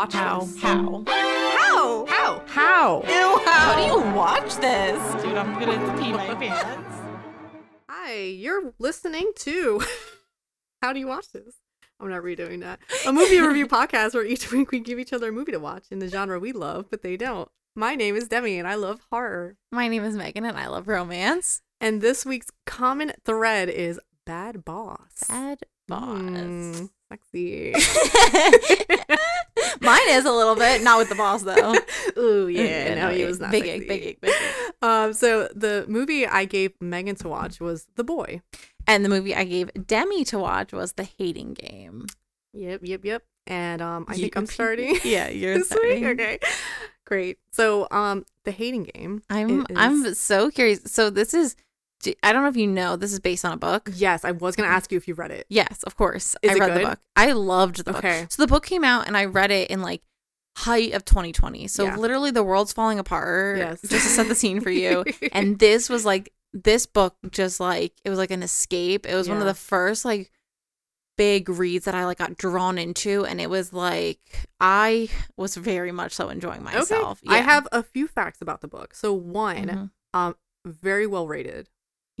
watch How? this? How? How? How? How? Ew, how do you watch this? Dude, I'm gonna pee my pants. Hi, you're listening to How Do You Watch This? I'm not redoing that. A movie review podcast where each week we give each other a movie to watch in the genre we love, but they don't. My name is Demi and I love horror. My name is Megan and I love romance. And this week's common thread is Bad Boss. Bad boss. Mm, sexy. Mine is a little bit, not with the boss though. Ooh, yeah. No, he was not big sexy. egg, big egg, big egg. Um, so the movie I gave Megan to watch was The Boy. And the movie I gave Demi to watch was The Hating Game. Yep, yep, yep. And um, I think I'm starting Yeah, you're this starting. week. Okay, great. So um, The Hating Game. I'm it I'm so curious. So this is do- I don't know if you know this is based on a book. Yes, I was gonna ask you if you read it. Yes, of course. Is I read the book. I loved the book. Okay. So the book came out and I read it in like height of 2020. So Yeah. literally the world's falling apart. Yes. Just to set the scene for you. and this was like this book just like it was like an escape. It was one of the first like big reads that I like got drawn into and it was like I was very much so enjoying myself. I Yeah. have a few facts about the book. So one, Mhm. um, very well rated.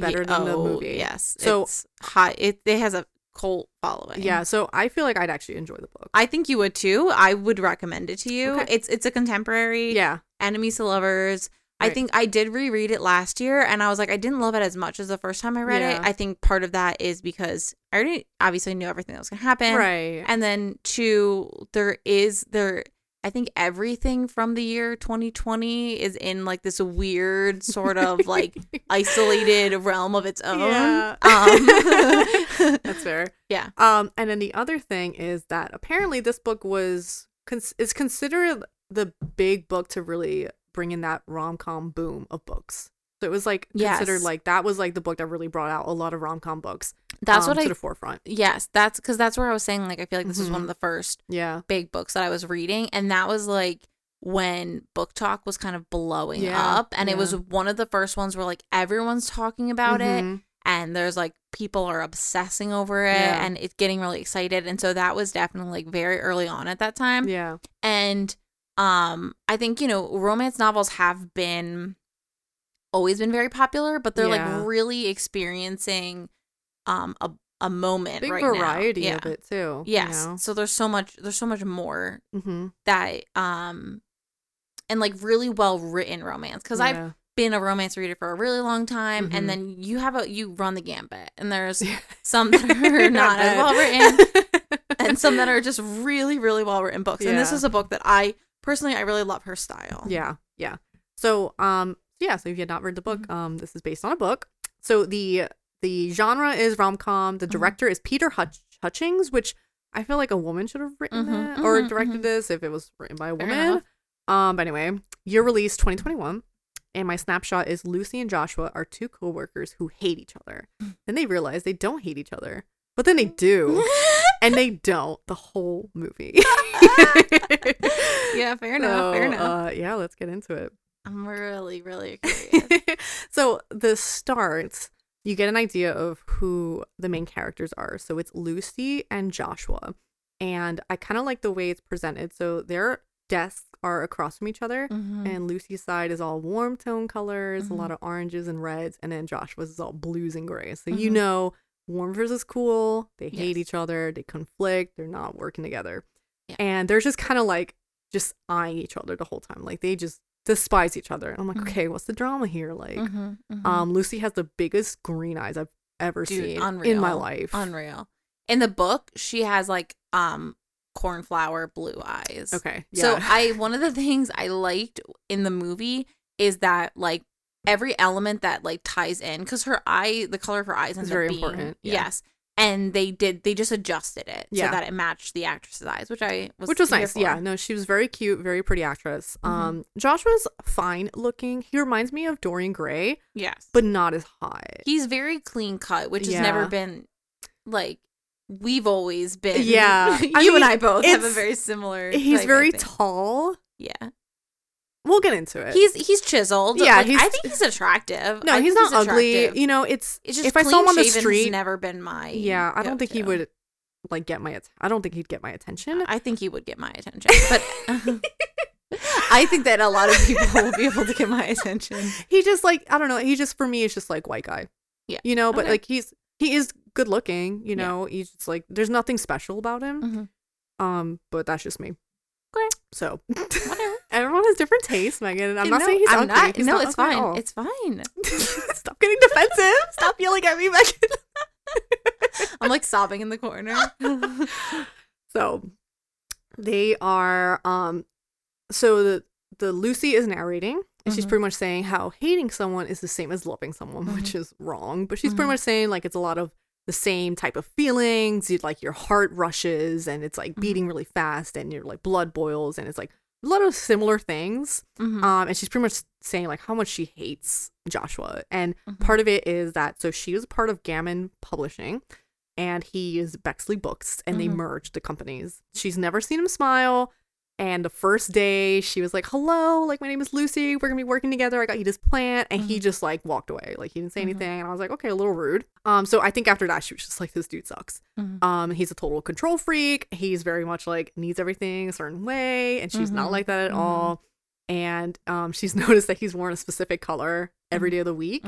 Better Yeah, than the oh, movie. Yes. So- it's high. It it has a cult following. Yeah, so I feel like I'd actually enjoy the book. I think you would too. I would recommend it to you. Okay. It's it's a contemporary. yeah, Enemies to lovers. I think I did reread it last year and I was like, I didn't love it as much as the first time I read Yeah. it. I think part of that is because I already obviously knew everything that was gonna happen. right. And then two, there is there I think everything from the year 2020 is in like this weird sort of like isolated realm of its own. Yeah. Um, That's fair. Yeah. Um, and then the other thing is that apparently this book was cons- is considered the big book to really bring in that rom com boom of books. So it was like considered Yes. like that was like the book that really brought out a lot of rom com books. That's um, what to I the forefront. Yes, that's because that's where I was saying like I feel like this was one Mhm. of the first Yeah. big books that I was reading, and that was like when BookTok was kind of blowing Yeah, up, and it was one of the first ones where like everyone's talking about it, Mhm. and there's like people are obsessing over it, Yeah. and it's getting really excited, and so that was definitely like very early on at that time, Yeah. and um, I think you know romance novels have been always been very popular, but they're Yeah. like really experiencing um a a moment Big right variety now. of it too. Yes. So there's so much there's so much more Mm-hmm. that um and like really well written romance because I've been a romance reader for a really long time Mhm. and then you have a you run the gambit and there's some that are not as well written and some that are just really really well written books and this is a book that I personally I really love her style. Yeah, yeah. So, um, yeah. So if you had not read the book, um, this is based on a book. So the the genre is rom com. The Mhm. director is Peter Hutch- Hutchings, which I feel like a woman should have written Mhm, that or mhm, directed mhm. this if it was written by a Fair woman. enough. Um, but anyway, year release 2021. And my snapshot is Lucy and Joshua are two coworkers who hate each other. Then they realize they don't hate each other, but then they do, and they don't the whole movie. yeah, fair enough. fair enough. Uh, yeah, let's get into it. I'm really really curious. so the starts, you get an idea of who the main characters are. So it's Lucy and Joshua. And I kind of like the way it's presented. So their desks are across from each other. Mhm. And Lucy's side is all warm tone colors, Mhm. a lot of oranges and reds. And then Joshua's is all blues and grays. So you Mhm. know warm versus cool. They hate Yes. each other. They conflict. They're not working together. Yeah. And they're just kind of like just eyeing each other the whole time. Like they just despise each other. And I'm like, Mhm. okay, what's the drama here? Like, Mhm, mhm. um, Lucy has the biggest green eyes I've ever Dude, seen unreal. in my life. Unreal. In the book, she has like um cornflower blue eyes. okay. Yeah. So I one of the things I liked in the movie is that like every element that like ties in because her eye the color of her eyes ends up very being- important, yeah. Yes. And they did they just adjusted it Yeah. so that it matched the actress's eyes, which I was which was nice. for. Yeah, no, she was very cute, very pretty actress. Mhm. Um, Joshua's fine looking. He reminds me of Dorian Gray, Yes. but not as hot. he's very clean cut, which has never been like we've always been. Yeah. you I and I both have a very similar. He's type, very tall. yeah. We'll get into it. He's he's chiseled. Yeah, Like, he's- I think he's attractive. no, I he's not ugly. You know, it's, It's just if I saw him on the street, never been my. yeah, I don't think he would like get my. I don't think he'd get my attention. I think he would get my attention, but I think that a lot of people will be able to get my attention. he just like I don't know. He just for me is just like white guy. Yeah. You know, but Okay. like he's he is good looking. You Yeah. know, he's just like there's nothing special about him. Mhm. Um, but that's just me. Okay. So. Everyone has different tastes, Megan. I'm not no, saying he's I'm ugly. not- He's no, not it's ugly at fine. It's fine. Stop getting defensive. Stop yelling at me, Megan. I'm like sobbing in the corner. So they are um so the the Lucy is narrating and she's Mhm. pretty much saying how hating someone is the same as loving someone, which is wrong. But she's pretty Mhm. much saying like it's a lot of the same type of feelings. You like your heart rushes and it's like beating really fast and your like blood boils and it's like a lot of similar things. Mhm. Um and she's pretty much saying like how much she hates Joshua. And Mhm. part of it is that so she was part of Gamin Publishing and he is Bexley Books and they Mhm. merged the companies. She's never seen him smile. And the first day she was like, Hello, like my name is Lucy. We're gonna be working together. I got you this plant. And he Mhm. just like walked away. Like he didn't say Mhm. anything. And I was like, okay, a little rude. Um, so I think after that she was just like, This dude sucks. Mhm. Um, he's a total control freak. He's very much like needs everything a certain way, and she's not Mhm. like that at Mhm. all. And um, she's noticed that he's worn a specific color every Mhm. day of the week.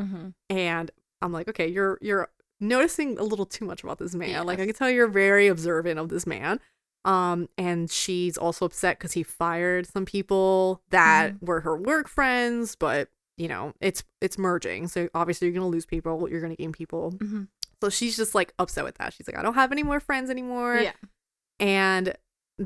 And I'm like, okay, you're you're noticing a little too much about this man. Like I can tell you're very observant of this man. Um, and she's also upset because he fired some people that Mm-hmm. were her work friends, but you know, it's it's merging. So obviously you're gonna lose people, you're gonna gain people. Mhm. So she's just like upset with that. She's like, I don't have any more friends anymore. Yeah. And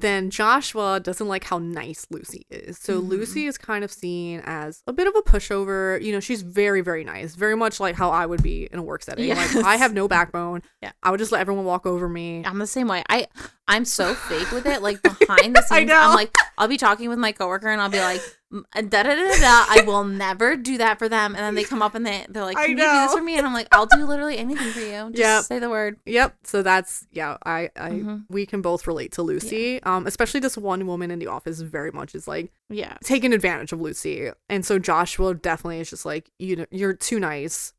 then Joshua doesn't like how nice Lucy is. So Mhm. Lucy is kind of seen as a bit of a pushover. You know, she's very, very nice. Very much like how I would be in a work setting. Yes. Like I have no backbone. Yeah. I would just let everyone walk over me. I'm the same way. I I'm so fake with it. Like behind the scenes. I'm like I'll be talking with my coworker and I'll be like "Mm, da da da da. da. I will never do that for them. And then they come up and they they're like, I Can you do this for me? And I'm like, I'll do literally anything for you. Just Yep. say the word. Yep. So that's yeah, I I Mhm. we can both relate to Lucy. Um, especially this one woman in the office very much is like Yeah. taking advantage of Lucy. And so Joshua definitely is just like, you know, you're too nice.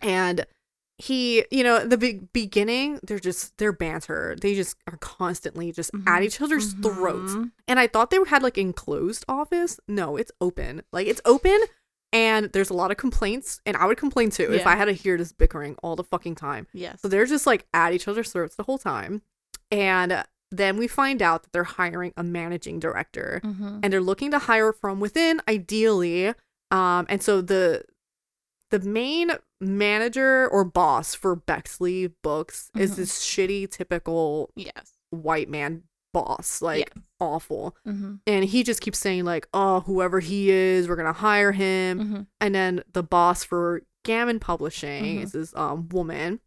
And he, you know, the big beginning, they're just they're banter. They just are constantly just at Mhm. each other's throats. Mhm. And I thought they had like enclosed office. No, it's open. Like it's open and there's a lot of complaints. And I would complain too if I had to hear this bickering all the fucking time. yeah So they're just like at each other's throats the whole time. And then we find out that they're hiring a managing director Mhm. and they're looking to hire from within ideally um and so the the main manager or boss for Bexley Books is Mhm. this shitty typical Yes. white man boss like awful Mm-hmm. and he just keeps saying like oh whoever he is we're gonna hire him Mm-hmm. and then the boss for Gamin Publishing Mhm. is this um woman,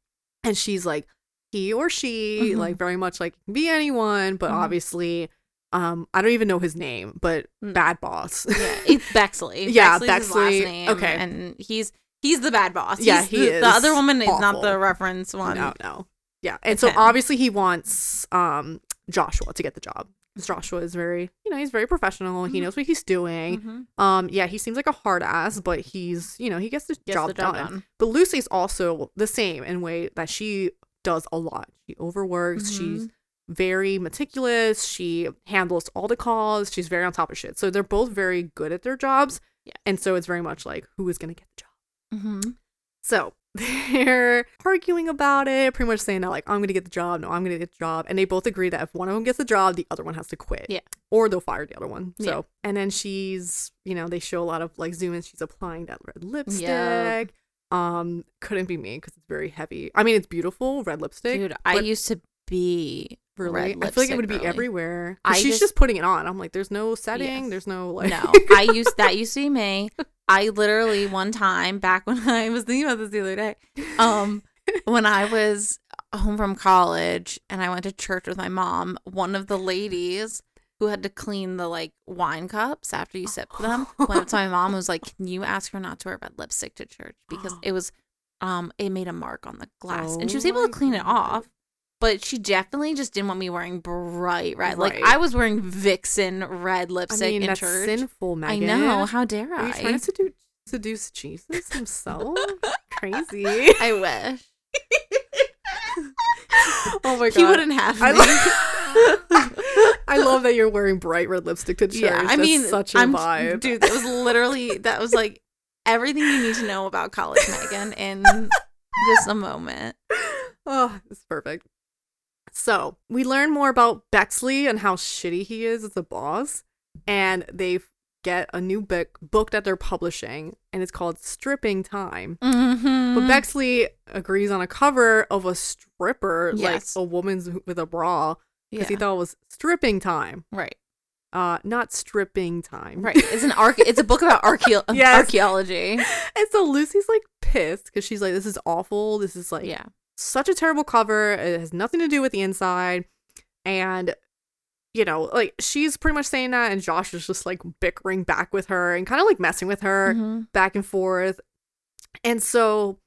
and she's like he or she, Mhm. like very much like be anyone, but Mhm. obviously, um, I don't even know his name, but Mm. bad boss. Yeah. It's Bexley. Yeah, Bexley. last name, Okay. And he's he's the bad boss. Yeah, He's he the, is The other woman is not the reference one. no, no, yeah, and so him. obviously he wants um Joshua to get the job. Joshua is very, you know, he's very professional. He Mhm. knows what he's doing. Mhm. Um, yeah, he seems like a hard ass, but he's, you know, he gets the, Gets job, the job done. done. But Lucy's also the same in way that she does a lot. She overworks. She's Mhm. very meticulous. She handles all the calls. She's very on top of shit. So they're both very good at their jobs. Yeah. And so it's very much like who is going to get the job. Mhm. So they're arguing about it, pretty much saying that like I'm going to get the job. No, I'm going to get the job. And they both agree that if one of them gets the job, the other one has to quit. Yeah. Or they'll fire the other one. So Yeah. and then she's, you know, they show a lot of like zoom in. She's applying that red lipstick. Yeah. Um, couldn't be me because it's very heavy. I mean, it's beautiful red lipstick. Dude, I used to be really, I feel like it would be girly. everywhere. I she's just, just- putting it on. I'm like, there's no setting. Yes. There's no like. no, I used that used to be me. I literally one time back when I was thinking about this the other day, um, when I was home from college and I went to church with my mom, one of the ladies who had to clean the like wine cups after you sip them went up to my mom and was like, "Can you ask her not to wear red lipstick to church because it was, um, it made a mark on the glass and she was Oh able to my clean it off." But she definitely just didn't want me wearing bright red. Like I was wearing Vixen red I lipstick mean, in that's church. sinful, Megan. I know. How dare Are I? you trying to seduce, seduce Jesus himself? Crazy. I wish. oh my god. He wouldn't have me. I, lo- I love that you're wearing bright red lipstick to church. yeah, I That's mean, such a I'm, vibe. dude. That was literally that was like everything you need to know about college Megan in just a moment. Oh, it's perfect. So we learn more about Bexley and how shitty he is as a boss, and they get a new book book that they're publishing, and it's called Stripping Time. Mm-hmm. But Bexley agrees on a cover of a stripper, Yes. like a woman's with a bra, because he thought it was stripping time, right, uh, not stripping time. right. It's an arch. It's a book about archeo- Yes. archaeology. And so Lucy's like pissed because she's like, "This is awful. This is like Yeah, such a terrible cover. It has nothing to do with the inside. And, you know, like she's pretty much saying that. And Josh is just like bickering back with her and kind of like messing with her Mhm. back and forth. And so,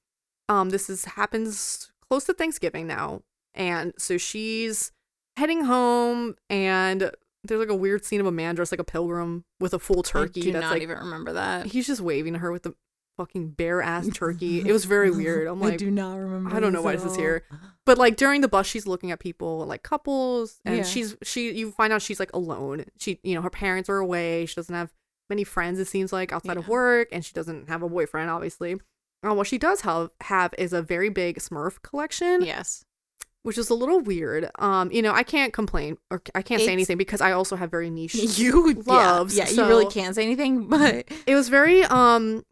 um, this is happens close to Thanksgiving now. And so she's heading home and there's like a weird scene of a man dressed like a pilgrim with a full turkey. I do that's not like, even remember that. he's just waving to her with the fucking bare ass turkey. It was very weird. I'm like, I do not remember. I don't know why this is here. but like during the bus she's looking at people like couples and Yeah. she's she you find out she's like alone she you know her parents are away she doesn't have many friends it seems like outside of work and she doesn't have a boyfriend obviously uh, what she does have have is a very big smurf collection Yes. which is a little weird um you know i can't complain or i can't say anything because i also have very niche You loves, Yeah, yeah you really can't say anything, but it was very um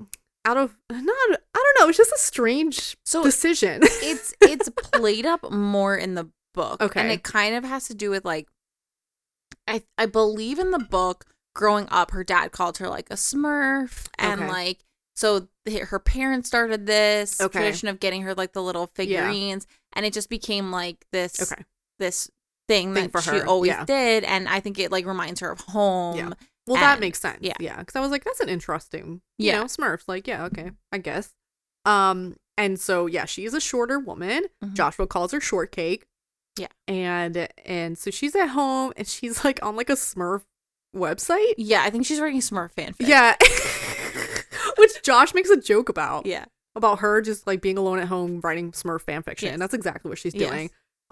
out of not i don't know it's just a strange so decision it's it's played up more in the book. Okay. And it kind of has to do with like I I believe in the book growing up her dad called her like a smurf and Okay. like so her parents started this Okay. tradition of getting her like the little figurines and it just became like this okay this thing, Thing that for she her, always yeah. did and I think it like reminds her of home. Yeah. Well, that makes sense. yeah. Yeah. Because I was like, that's an interesting, you Yeah. know, Smurfs. Like, yeah, okay, I guess. Um, and so yeah, she is a shorter woman. Mhm. Joshua calls her shortcake. Yeah. And and so she's at home and she's like on like a Smurf website. Yeah, I think she's writing Smurf fanfic. Yeah. Which Josh makes a joke about. Yeah. About her just like being alone at home writing Smurf fanfiction. Yes. That's exactly what she's Yes.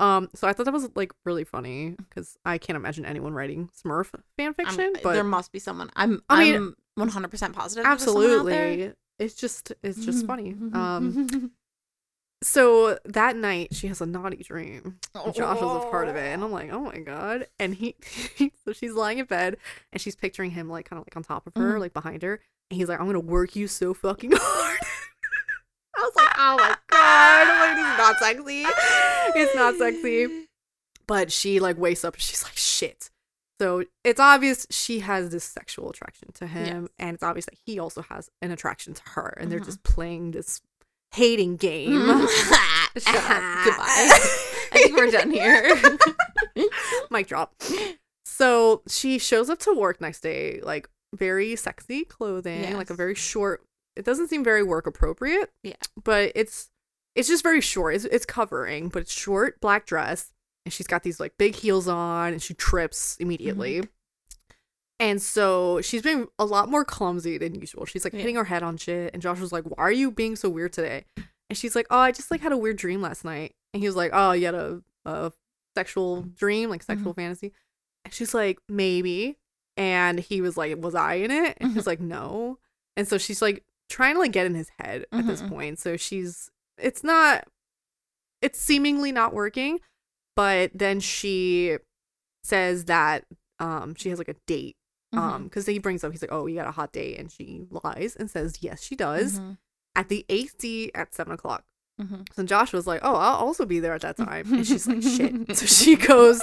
Um, so I thought that was like really funny because I can't imagine anyone writing Smurf fan I'm- but there must be someone. I'm I mean, I'm 100% positive. there's someone out there. absolutely it's just it's just funny um so that night she has a naughty dream josh was a part of it and i'm like oh my god and he so she's lying in bed and she's picturing him like kind of like on top of her Mhm. like behind her and he's like i'm gonna work you so fucking hard i was like oh my god i'm like this is not sexy it's not sexy but she like wakes up and she's like shit so it's obvious she has this sexual attraction to him Yes. and it's obvious that he also has an attraction to her and they're Mhm. just playing this hating game Shut up. Goodbye. I think we're done here. mic drop so she shows up to work next day like very sexy clothing like a very short it doesn't seem very work appropriate Yeah. but it's it's just very short. It's, it's covering but it's short black dress and she's got these like big heels on and she trips immediately. Mm-hmm. And so she's been a lot more clumsy than usual. She's like Yeah. hitting her head on shit and josh was like why are you being so weird today? And she's like oh i just like had a weird dream last night. And he was like oh you had a, a sexual dream like sexual mm-hmm. fantasy? And she's like maybe. And he was like was i in it? And he's mm-hmm. like no. And so she's like trying to like get in his head at this Mhm. point. So she's it's not it's seemingly not working but then she says that um she has like a date um because he brings up he's like oh you got a hot date and she lies and says yes she does Mhm. at the AC at seven o'clock Mhm. so Josh was like, "Oh, I'll also be there at that time," and she's like, "Shit." So she goes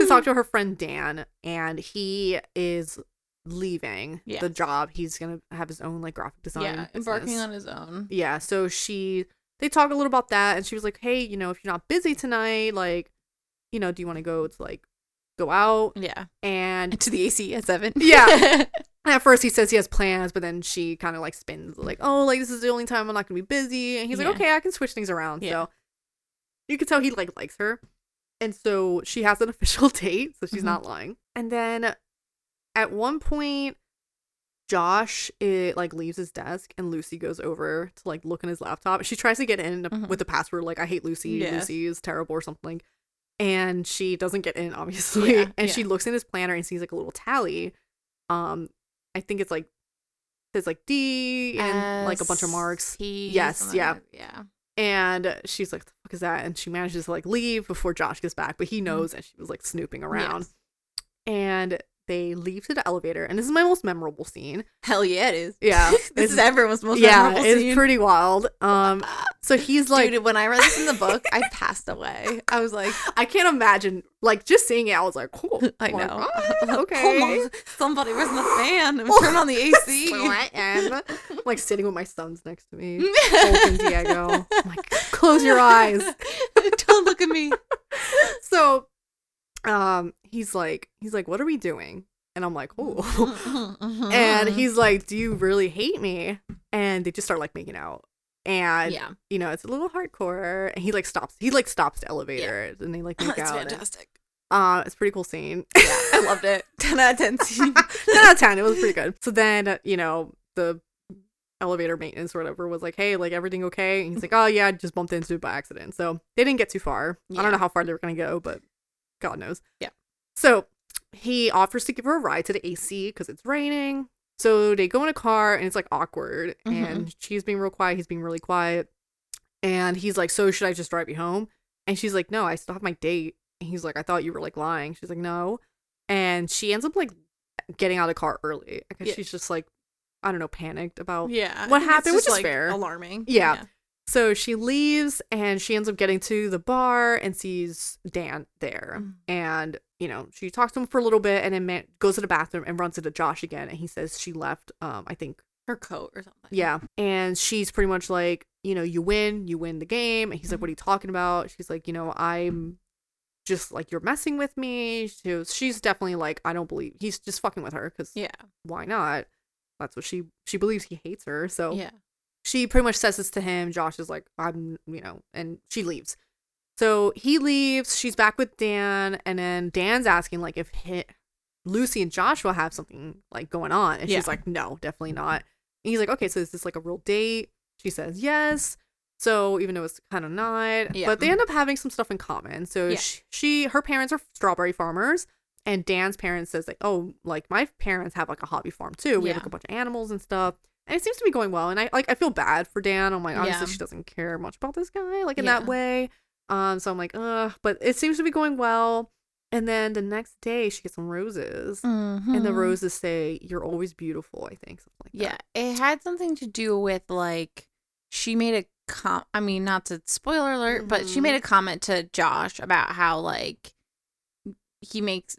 to talk to her friend Dan, and he is leaving the job. He's gonna have his own like graphic design. Yeah, embarking on his own. Yeah. So she they talk a little about that, and she was like, "Hey, you know, if you're not busy tonight, like, you know, do you want to go to like go out?" Yeah. And To the AC at seven. Yeah. at first he says he has plans, but then she kind of like spins like, "Oh, like this is the only time I'm not gonna be busy," and he's Yeah. like, "Okay, I can switch things around." Yeah. So you can tell he like likes her, and so she has an official date, so she's Mhm. not lying. And then at one point, Josh it like leaves his desk and Lucy goes over to like look in his laptop. She tries to get in Mhm. with the password like I hate Lucy, Yeah. Lucy is terrible or something. And she doesn't get in obviously. Yeah, and yeah. she looks in his planner and sees like a little tally. Um I think it's like says like D and like a bunch of marks. Yes, yeah. like yeah. And she's like, the fuck is that? And she manages to like leave before Josh gets back, but he knows and she was like snooping around. Yes. And they leave to the elevator, and this is my most memorable scene. Hell yeah, it is. Yeah, this it's- is everyone's most yeah, memorable it's scene. pretty wild. Um, so he's like, Dude, when I read this in the book, I passed away. I was like, I can't imagine, like, just seeing it, I was like, cool. I like, know. "Ah, okay. On, somebody, where's the fan? Turn on the AC. and I'm like sitting with my sons next to me, Diego. I'm like, close your eyes. Don't look at me. So, um, he's like, he's like, what are we doing? And I'm like, oh. and he's like, do you really hate me? And they just start like making out. And yeah, you know, it's a little hardcore. And he like stops. He like stops the elevator, yeah. and they like make it's out. and- fantastic. Uh, it's a pretty cool scene. Yeah, I loved it. Ten out of ten. scene. 10 out of 10. It was pretty good. So then, you know, the elevator maintenance or whatever was like, hey, like everything okay? And he's like, oh, yeah, I just bumped into it by accident. So they didn't get too far. Yeah. I don't know how far they were going to go, but God knows. Yeah. So he offers to give her a ride to the AC because it's raining. So they go in a car and it's like awkward. Mhm. And she's being real quiet. He's being really quiet. And he's like, so should I just drive you home? And she's like, no, I still have my date. And he's like, I thought you were like lying. She's like, no. And she ends up like getting out of the car early. I guess Yeah. she's just like, I don't know, panicked about. Yeah, What happened, which is like, fair. Alarming. Yeah. So she leaves and she ends up getting to the bar and sees Dan there. Mm. And, you know, she talks to him for a little bit and then ma- goes to the bathroom and runs into Josh again. And he says she left, um, I think, her coat or something. yeah. And she's pretty much like, you know, you win, you win the game. And he's like, Mhm. what are you talking about? She's like, you know, I'm just like, you're messing with me. She was, she's definitely like, I don't believe he's just fucking with her because yeah, why not? That's what she she believes he hates her. So yeah. She pretty much says this to him. Josh is like, I'm, you know, and she leaves. So he leaves. She's back with Dan, and then Dan's asking like if hi Lucy and Joshua have something like going on, and Yeah. she's like, no, definitely not. And he's like, okay, so is this like a real date? She says yes. So even though it's kind of not, Yeah. but they end up having some stuff in common. So Yeah. she, she, her parents are strawberry farmers, and Dan's parents says like, oh, like my parents have like a hobby farm too. We have like a bunch of animals and stuff, and it seems to be going well. And I like I feel bad for Dan. I'm like, obviously Yeah. she doesn't care much about this guy like in Yeah. that way. Um, so I'm like, ugh, but it seems to be going well. And then the next day she gets some roses, and the Mhm. roses say, "You're always beautiful." I think something like Yeah, that. it had something to do with like she made a com. I mean, not to spoiler alert, but she made a comment to Josh about how like he makes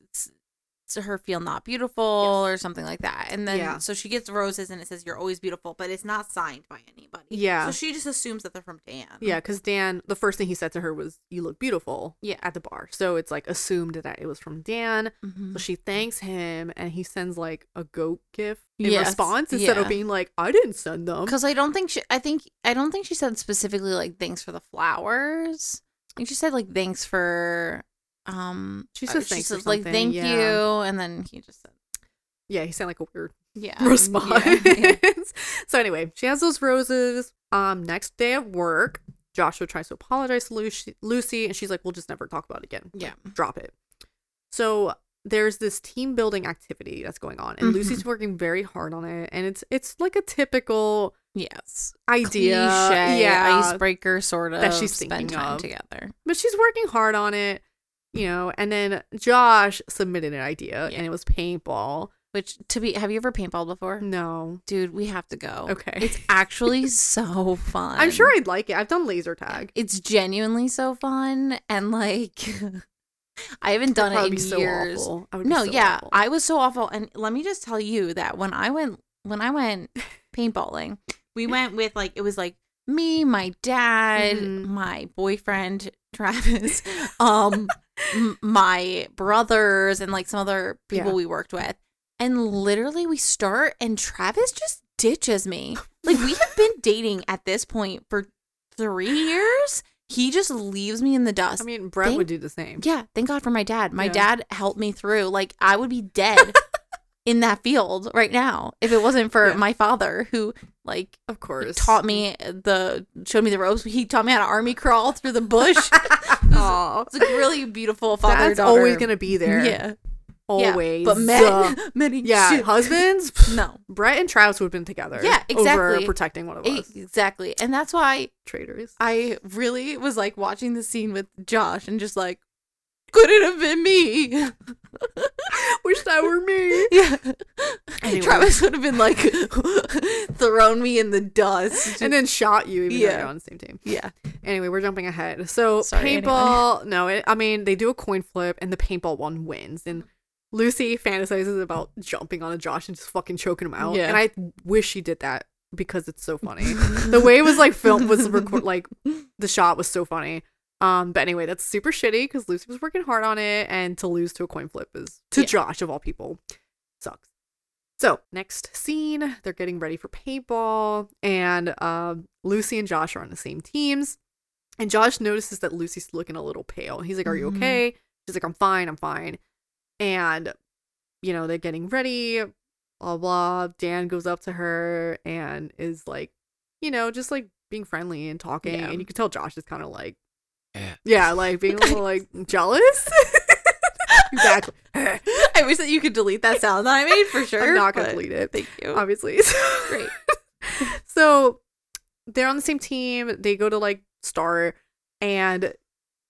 her feel not beautiful or something like that. And then Yeah. so she gets roses and it says you're always beautiful, but it's not signed by anybody. Yeah. So she just assumes that they're from Dan. Yeah, because Dan, the first thing he said to her was, "You look beautiful." Yeah. at the bar. So it's like assumed that it was from Dan. Mhm. So she thanks him, and he sends like a goat gift in Yes, response instead yeah. of being like, "I didn't send them." Because I don't think she. I think I don't think she said specifically like thanks for the flowers. I think she said like thanks for. Um, She uh, says thanks for says, like thank yeah. you, and then he just said Yeah, he sent like a weird yeah response. yeah, yeah. so anyway, she has those roses. Um, next day at work, Joshua tries to apologize to Lucy, Lucy, and she's like, "We'll just never talk about it again. Yeah. drop it." So there's this team building activity that's going on, and Mhm. Lucy's working very hard on it, and it's it's like a typical Yes, idea, Cliche, yeah, icebreaker sort of that she's spend time of. together. but she's working hard on it, you know. And then Josh submitted an idea, Yeah. and it was paintball. Which to be, have you ever paintballed before, No, dude? We have to go. okay, It's actually so fun. I'm sure I'd like it. I've done laser tag. it's genuinely so fun, and like I haven't done it in so years. awful. I would be No, so yeah, awful. I was so awful. And let me just tell you that when I went when I went paintballing, we went with like it was like me, my dad, Mhm. my boyfriend Travis, um, my brothers, and like some other people Yeah. we worked with. And literally, we start, and Travis just ditches me. Like we have been dating at this point for three years. He just leaves me in the dust. I mean, Brett Thank- would do the same. Yeah, thank God for my dad. My Yeah. dad helped me through. Like I would be dead. in that field right now if it wasn't for Yeah. my father who like Of course. taught me the showed me the ropes. He taught me how to army crawl through the bush. Aw. It's a really beautiful father That's daughter. always gonna be there. Yeah, Always. Yeah. But men, Uh, ain't yeah, shit. husbands. no, Brett and Travis would have been together. Yeah, Over exactly. protecting one of us. exactly, and that's why Traitors. I really was like watching the scene with Josh and just like, could it have been me? Wish that were me. yeah, Anyway. Travis would have been like thrown me in the dust. And then shot you even though Yeah. you're on the same team. yeah, Anyway, we're jumping ahead. So Sorry, paintball. No, it, I mean they do a coin flip and the paintball one wins. And Lucy fantasizes about jumping on a Josh and just fucking choking him out. Yeah. And I wish she did that because it's so funny. the way it was like filmed was record like the shot was so funny. Um, but anyway, that's super shitty because Lucy was working hard on it, and to lose to a coin flip is to Yeah. Josh of all people sucks. So next scene, they're getting ready for paintball, and um, Lucy and Josh are on the same teams. And Josh notices that Lucy's looking a little pale. He's like, "Are you Mhm. okay?" She's like, "I'm fine. I'm fine." And you know they're getting ready. Blah blah. Dan goes up to her and is like, you know, just like being friendly and talking. Yeah. And you can tell Josh is kind of like, Yeah. yeah, like being a little like jealous. exactly. I wish that you could delete that sound that I made for sure. I'm not gonna delete it. Thank you. Obviously. Great. so they're on the same team. They go to like start and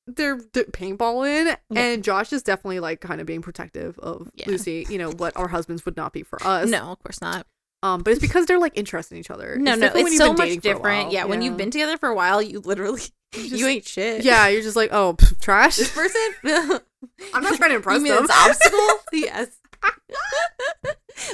they're d- paintballing Yeah. and Josh is definitely like kind of being protective of Yeah. Lucy, you know, what our husbands would not be for us. No, of course not. Um, but it's because they're like interested in each other. No, no, it's so much dating for a different. while. Yeah, when you've been together for a while, you literally just- you ain't shit. Yeah, you're just like, oh, pff, trash. this person. I'm not trying to impress you mean them. It's obstacle. yes.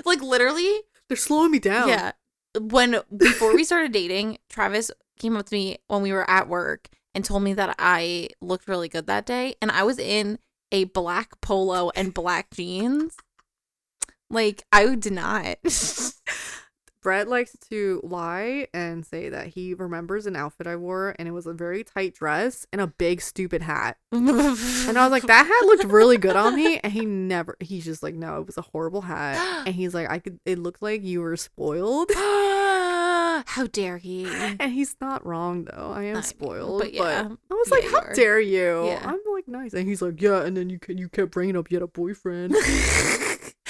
like literally, They're slowing me down. yeah. When before we started dating, Travis came up to me when we were at work and told me that I looked really good that day, and I was in a black polo and black jeans. Like I did not. Brett likes to lie and say that he remembers an outfit I wore and it was a very tight dress and a big stupid hat. And I was like, that hat looked really good on me. And he never, he's just like, no, it was a horrible hat. And he's like, I could, it looked like you were spoiled. How dare he? And he's not wrong though. I am I spoiled. but But, yeah. I was Yeah, like, how are. dare you? Yeah. I'm like, nice. And he's like, yeah. And then you, can you kept bringing up you had a boyfriend.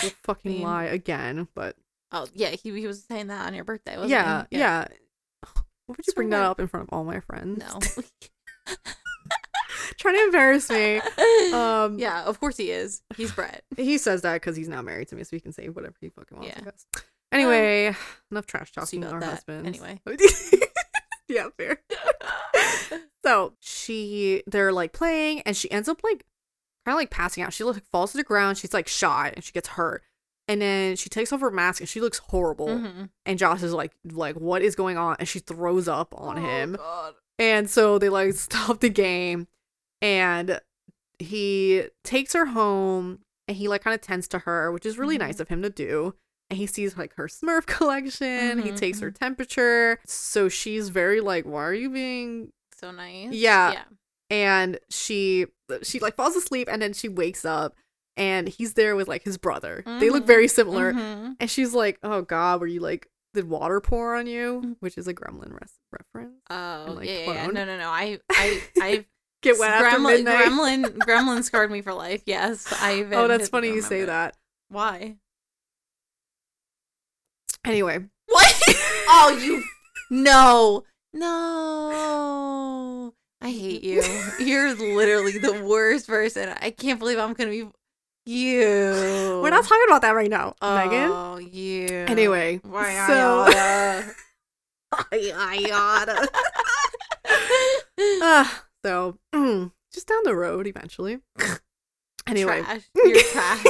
You fucking mean- lie again. But oh yeah, he, he was saying that on your birthday. Wasn't yeah, he? yeah. Yeah. Why would you So bring that up in front of all my friends? No. Trying to embarrass me. Um, yeah, of course he is. He's Brett. He says that because he's not married to me, so he can say whatever he fucking wants. Yeah. I. Anyway, enough trash talking about our that. husbands. Anyway. yeah, fair. so she, they're like playing, and she ends up like kind of like passing out. She looks like falls to the ground. She's like shot, and she gets hurt. And then she takes off her mask, and she looks horrible. Mhm. And Josh is like, like, what is going on? And she throws up on Oh, him. God. And so they like stop the game and he takes her home and he like kind of tends to her, which is really Mhm. nice of him to do. And he sees like her Smurf collection. He Mhm, takes her temperature. So she's very like, why are you being So nice. Yeah. Yeah. And she she like falls asleep and then she wakes up and he's there with like his brother. They look Mhm, very similar. Mhm. And she's like, Oh god, were you like did water pour on you? Mhm. Which is a gremlin res- reference. Oh like, yeah, yeah. No, no, no. I, I, I. Get wet after gremlin, midnight. gremlin, gremlin scarred me for life. Yes, I've. Oh, that's funny you say that. Why? Anyway, What? oh, you. No, no. I hate you. You're literally the worst person. I can't believe I'm gonna be you. we're not talking about that right now, Megan. Oh, you. Anyway, Why so I oughta. Ah, so mm, just down the road eventually. Anyway, Trash. You're trash.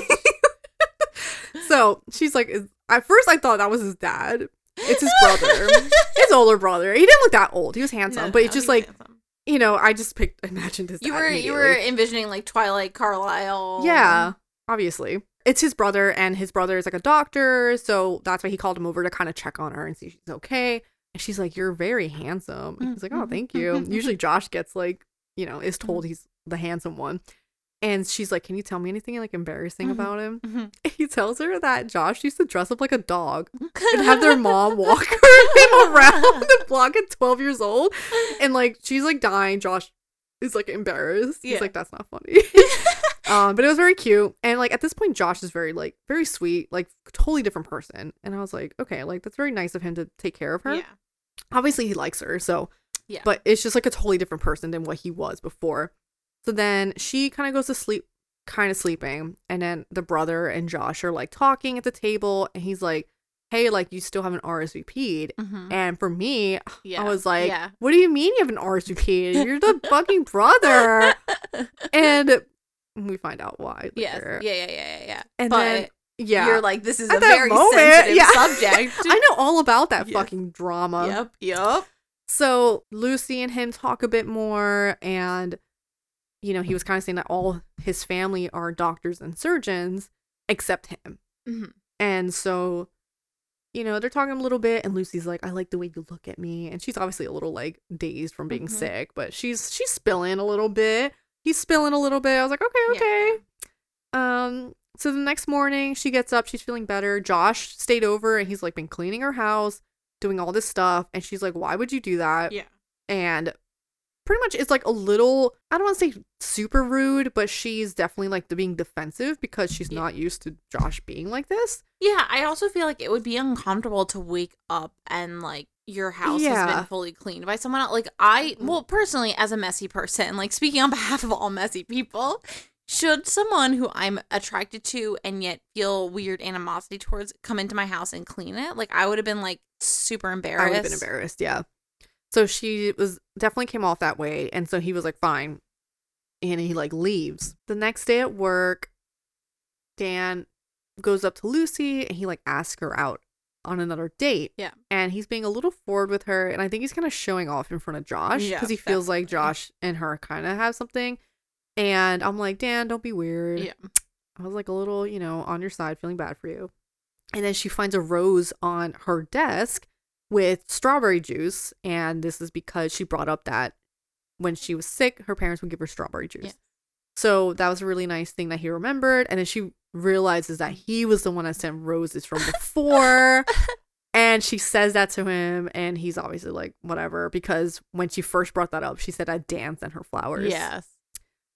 so she's like, at first I thought that was his dad. It's his brother, his older brother. He didn't look that old. He was handsome, No, but no, just like handsome. You know, I just picked, imagined his. you were you were envisioning like Twilight Carlisle. Yeah, obviously. It's his brother, and his brother is like a doctor, so that's why he called him over to kind of check on her and see if she's okay. And she's like, You're very handsome. And he's like, Oh, mm-hmm, thank you. Mm-hmm, Usually mm-hmm. Josh gets like, you know, is told he's the handsome one. And she's like, Can you tell me anything like embarrassing Mhm. about him? Mhm. He tells her that Josh used to dress up like a dog and have their mom walk him around the block at 12 years old. And like she's like dying. Josh is like embarrassed. He's like, That's not funny. um, but it was very cute. And like at this point, Josh is very like very sweet, like totally different person. And I was like, okay, like that's very nice of him to take care of her. yeah. Obviously he likes her, so Yeah. but it's just like a totally different person than what he was before. So then she kind of goes to sleep, kind of sleeping, and then the brother and Josh are like talking at the table, and he's like, "Hey, like you still haven't RSVP'd." Mhm. And for me, Yeah. I was like, yeah. "What do you mean you haven't RSVP'd? You're the fucking brother." And we find out why. Yes. later. Yeah, yeah, yeah, yeah, yeah. And but then yeah, you're like, this is At a very moment, sensitive yeah. subject. I know all about that Yes. fucking drama. Yep. Yep. So Lucy and him talk a bit more, and you know, he was kind of saying that all his family are doctors and surgeons except him. Mhm. And so, you know, they're talking a little bit, and Lucy's like, I like the way you look at me. And she's obviously a little like dazed from being Mhm. sick, but she's she's spilling a little bit. He's spilling a little bit. I was like, okay, Yeah. okay. Um, so the next morning she gets up, she's feeling better. Josh stayed over and he's like been cleaning her house, doing all this stuff, and she's like, Why would you do that? Yeah. and pretty much it's like a little i don't want to say super rude but she's definitely like the being defensive because she's Yeah. not used to josh being like this Yeah, I also feel like it would be uncomfortable to wake up and like your house has been fully cleaned by someone else. Like I, well, personally, as a messy person, like speaking on behalf of all messy people, should someone who I'm attracted to and yet feel weird animosity towards come into my house and clean it, like I would have been like super embarrassed. i would have been embarrassed yeah so she was definitely came off that way and so he was like fine and he like leaves the next day at work dan goes up to lucy and he like asks her out on another date Yeah. and he's being a little forward with her and i think he's kind of showing off in front of josh Yeah, because he feels like josh and her kind of have something and i'm like dan don't be weird Yeah. I was like a little, you know, on your side, feeling bad for you. And then she finds a rose on her desk with strawberry juice. And this is because she brought up that when she was sick, her parents would give her strawberry juice. Yeah. So that was a really nice thing that he remembered. And then she realizes that he was the one that sent roses from before. and she says that to him. And he's obviously like, whatever. Because when she first brought that up, she said that Dan sent her flowers. Yes.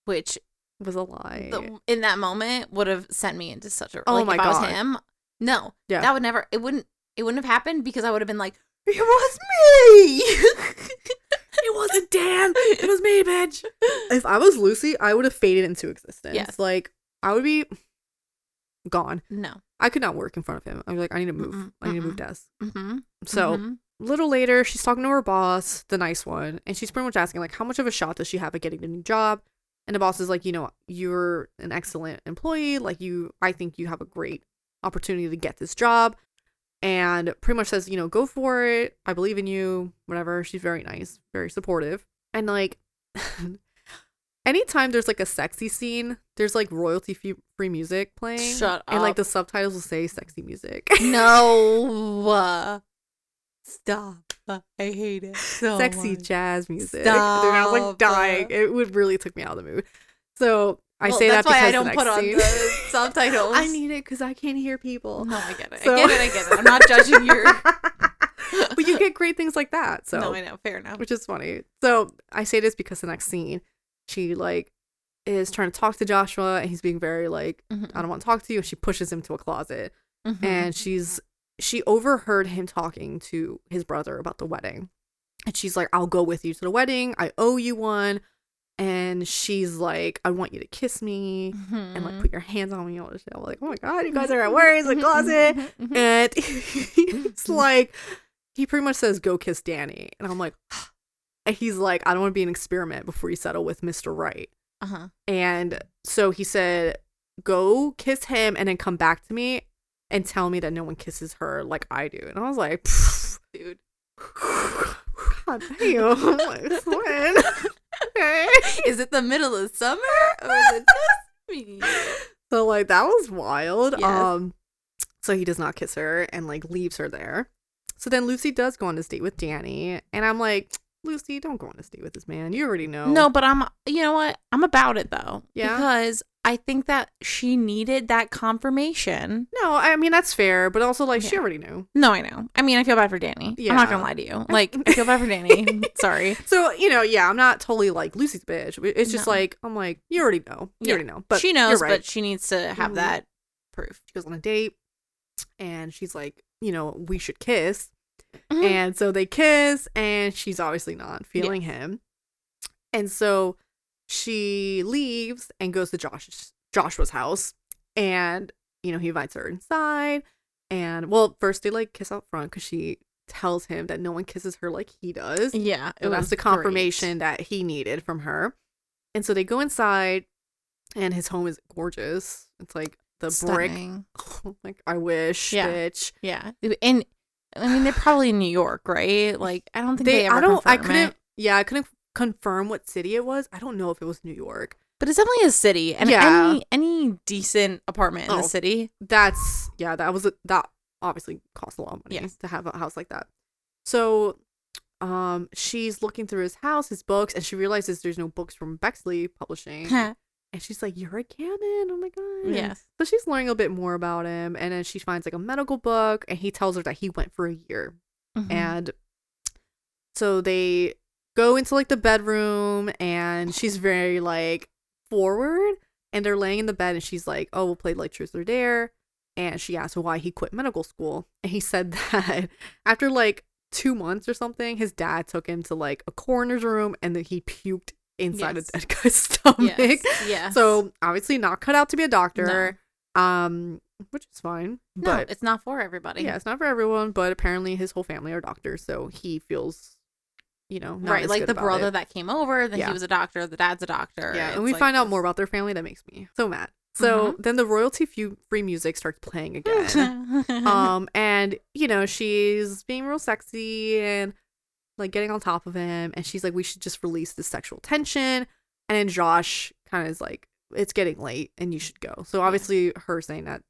Which was a lie. the, in that moment would have sent me into such a Oh like my if I was God. him. No, Yeah. that would never. It wouldn't. It wouldn't have happened because I would have been like, it was me. It wasn't Dan. It was me, bitch. If I was Lucy, I would have faded into existence. Yes. Like I would be gone. no. I could not work in front of him. I'd be like, I need to move. Mm-mm, I need to move mm-mm. desks. Mm-hmm. So mm-hmm. little later, she's talking to her boss, the nice one, and she's pretty much asking like, how much of a shot does she have at getting a new job? And the boss is like, you know, you're an excellent employee. Like you, I think you have a great opportunity to get this job. And pretty much says, you know, go for it. I believe in you. Whatever. She's very nice, very supportive. And like, anytime there's like a sexy scene, there's like royalty free music playing. Shut up. And like the subtitles will say sexy music. no. Stop. I hate it. So sexy much. jazz music. Dude, I was like dying. It would really took me out of the mood. So I Well, say that's that because why I don't put on scene- the subtitles. I need it because I can't hear people. No, I get it. So- I get it. I get it. I'm not judging you. but you get great things like that. So no, I know. Fair enough. which is funny. So I say this because the next scene, she like is trying to talk to Joshua and he's being very like, Mhm, I don't want to talk to you. And she pushes him to a closet mhm. and she's she overheard him talking to his brother about the wedding and she's like i'll go with you to the wedding i owe you one and she's like i want you to kiss me and Mm-hmm. like put your hands on me and all this shit i'm like oh my god you guys are at mm-hmm. where is the mm-hmm. closet mm-hmm. and it's like he pretty much says go kiss danny and i'm like and he's like i don't want to be an experiment before you settle with mr right Uh huh. and so he said, go kiss him and then come back to me and tell me that no one kisses her like I do. And I was like, Dude. God damn. Like, when? okay. Is it the middle of summer or is it just me? So like that was wild. Yes. Um so he does not kiss her and like leaves her there. So then Lucy does go on this date with Danny and I'm like, Lucy, don't go on this date with this man. You already know. No, but I'm you know what? I'm about it though. Yeah? Because I think that she needed that confirmation. No, I mean that's fair, but also like she already knew. No, I know. I mean, I feel bad for Danny. Yeah. I'm not gonna lie to you. Like, I feel bad for Danny. Sorry. So you know, yeah, I'm not totally like Lucy's bitch. It's just No. like I'm like you already know. You Yeah. already know. But she knows, right. but she needs to have Mhm. that proof. she goes on a date, and she's like, you know, we should kiss. Mhm. And so they kiss, and she's obviously not feeling him. And so she leaves and goes to Josh's Joshua's house, and you know he invites her inside. And well, first they like kiss out front because she tells him that no one kisses her like he does. Yeah, So that's the confirmation that he needed from her. And so they go inside, and his home is gorgeous. It's like the brick. Stunning. like I wish, Yeah. bitch. Yeah, and I mean they're probably in New York, right? Like I don't think they, They, ever I don't, I couldn't. it. Yeah, I couldn't confirm what city it was. I don't know if it was New York. but it's definitely a city, and Yeah. any any decent apartment in Oh. the city. That's yeah. That was a, that obviously cost a lot of money Yes. to have a house like that. So, um, she's looking through his house, his books, and she realizes there's no books from Bexley Publishing. And she's like, "You're a Gamin! Oh my god!" Yes. So she's learning a bit more about him, and then she finds like a medical book, and he tells her that he went for a year, Mhm. and so they go into like the bedroom, and she's very like forward, and they're laying in the bed, and she's like, "Oh, we'll play like truth or dare," and she asked why he quit medical school, and he said that after like two months or something, his dad took him to like a coroner's room, and then he puked inside Yes. a dead guy's stomach. yes. yes. So obviously not cut out to be a doctor. Um, which is fine. no, But it's not for everybody. yeah, it's not for everyone, but apparently his whole family are doctors, so he feels you know, not right. Like the brother it. that came over, then Yeah. he was a doctor. The dad's a doctor. Yeah, and we like find out more about their family that makes me so mad. So then the royalty free music starts playing again. um and you know she's being real sexy and like getting on top of him and she's like we should just release this sexual tension and then josh kind of is like it's getting late and you should go so obviously her saying that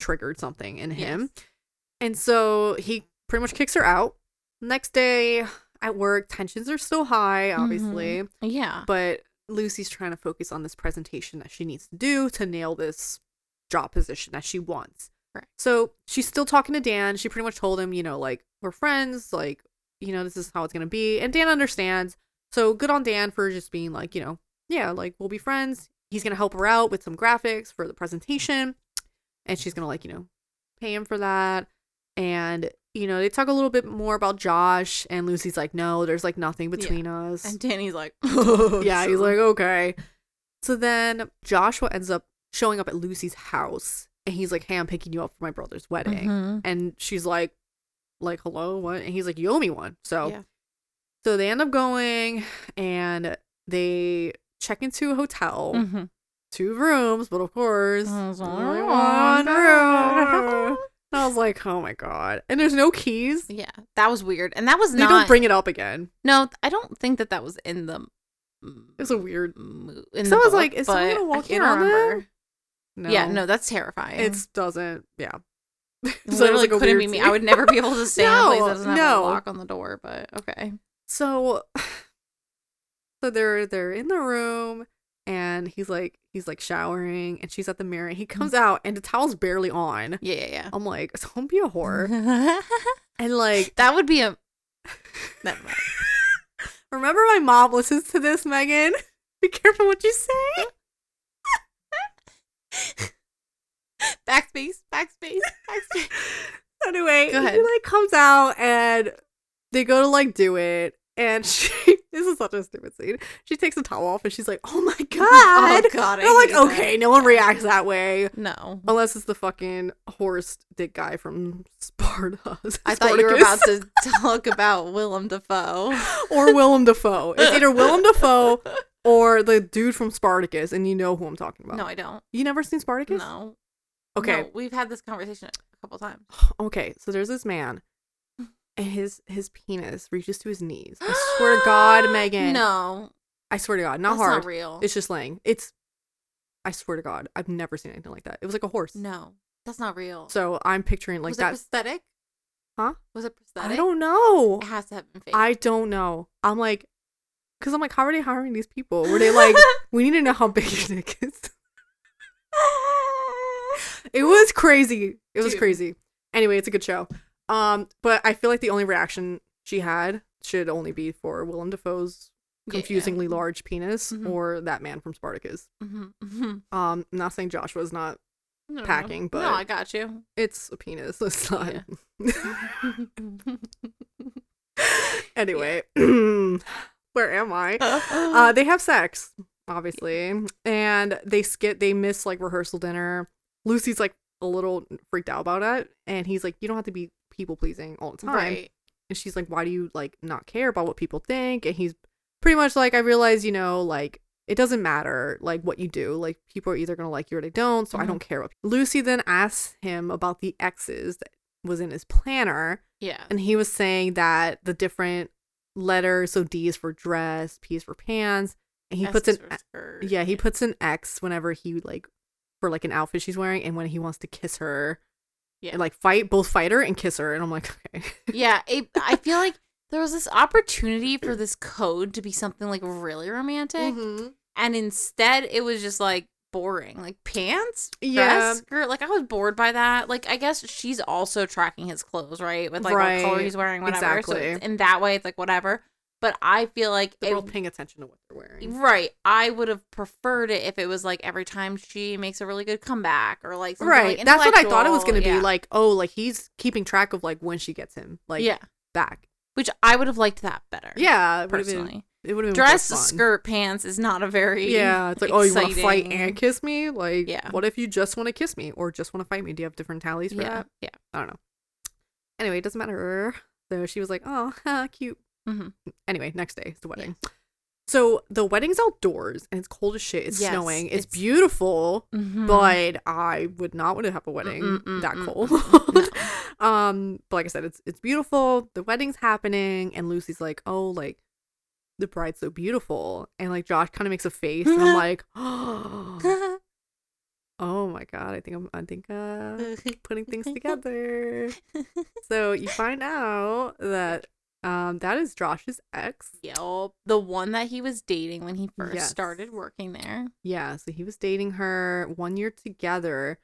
triggered something in him and so he pretty much kicks her out next day at work tensions are still high obviously mm-hmm. yeah. but Lucy's trying to focus on this presentation that she needs to do to nail this job position that she wants. Correct. So she's still talking to Dan. She pretty much told him, you know, like, we're friends, like, you know, this is how it's going to be. And Dan understands. So good on Dan for just being like, you know, yeah, like, we'll be friends. He's going to help her out with some graphics for the presentation. And she's going to, like, you know, pay him for that. And, you know, they talk a little bit more about Josh. And Lucy's like, no, there's like nothing between us And Danny's like, oh, yeah, he's like, okay. So then Joshua ends up showing up at Lucy's house and he's like, Hey, I'm picking you up for my brother's wedding. Mhm. And she's like, like, hello, what? And he's like, You owe me one. So Yeah. so they end up going and they check into a hotel, Mhm. two rooms, but of course, There's only one room. And I was like, oh my god. And there's no keys. Yeah, that was weird, and that was They not. don't bring it up again. no, I don't think that that was in the. It's a weird mo- In So I was book, like, is someone gonna walk in on remember. no. Yeah, no, that's terrifying. It doesn't. Yeah. So literally like, couldn't be me. I would never be able to stay in a place No, that doesn't have no. a lock on the door. But okay, So, so they're they're in the room, and he's like he's like showering, and she's at the mirror. He mm. comes out, and the towel's barely on. yeah, yeah, yeah. I'm like, don't be a whore. And like, that would be a. Never mind. remember my mom listens to this, Megan. Be careful what you say. Backspace, backspace, backspace. anyway, he like comes out, and they go to like do it. And she, this is such a stupid scene. She takes the towel off and she's like, "Oh my god!" Oh god, I'm like, hate that. okay, no one reacts that way. No, Unless it's the fucking horse dick guy from Sparta. I thought you were about to talk about Willem Dafoe. or Willem Dafoe. It's either Willem Dafoe or the dude from Spartacus, and you know who I'm talking about. No, I don't. You never seen Spartacus? No. Okay. No, we've had this conversation a couple times. Okay. So there's this man, and his his penis reaches to his knees. I swear to God, Megan. No, I swear to God, not that's hard. Not real. It's just laying. It's. I swear to God, I've never seen anything like that. It was like a horse. no, that's not real. So I'm picturing like was that. it prosthetic? Huh? Was it prosthetic? I don't know. It has to have been fake. I don't know. I'm like, because I'm like, how are they hiring these people? Were they like, we need to know how big your dick is? It was crazy. It was Dude. crazy. Anyway, it's a good show. Um, but I feel like the only reaction she had should only be for Willem Dafoe's Yeah. confusingly large penis Mhm. or that man from Spartacus. Mhm, mhm. Um, I'm not saying Joshua's not. No, no. Packing, but- no, I got you. It's a penis. It's not. Yeah. anyway, where am I? Uh, they have sex, obviously, and they skip. They miss like rehearsal dinner. Lucy's like a little freaked out about it, and he's like, "You don't have to be people pleasing all the time." right. And she's like, "Why do you like not care about what people think?" And he's pretty much like, "I realize, you know, like." It doesn't matter like what you do. Like people are either gonna like you or they don't, so I Mhm. don't care. What Lucy then asks him about the X's that was in his planner, Yeah. and he was saying that the different letters, so D is for dress, P is for pants, and he S puts an yeah, he puts an X whenever he like for like an outfit she's wearing, and when he wants to kiss her, Yeah. and like fight both fight her and kiss her, and I'm like, okay, Yeah, it, I feel like there was this opportunity for this code to be something like really romantic, Mm-hmm. and instead it was just like boring, like pants, Yeah. skirt. Like I was bored by that. Like I guess she's also tracking his clothes, right? With like what color he's wearing, whatever. So Exactly. it's- in that way, it's like whatever. But I feel like they're it, paying attention to what they're wearing. Right. I would have preferred it if it was like every time she makes a really good comeback or like something Right, like that's what I thought it was gonna intellectual. be. Like, oh, like he's keeping track of like when she gets him, like yeah. back. Which I would have liked that better. Yeah, would've been- Personally. it would have been Dress, skirt, pants is not a very Yeah, it's like, oh, you want to fight and kiss me? Like, Yeah. what if you just want to kiss me or just want to fight me? Do you have different tallies for yeah, that? yeah. I don't know. Anyway, it doesn't matter. So she was like, oh, cute. Mhm. Anyway, next day is the wedding. So the wedding's outdoors and it's cold as shit. It's Yes, snowing. It's, it's- beautiful, Mhm. but I would not want to have a wedding Mm, mm, that cold. mm, um, but like I said, it's it's beautiful. The wedding's happening, and Lucy's like, oh, like the bride's so beautiful, and like Josh kind of makes a face, and I'm like, oh my god, I think I'm, I think uh, putting things together. so you find out that um that is Josh's ex. Yep. The one that he was dating when he first Yes. started working there. Yeah, so he was dating her one year together.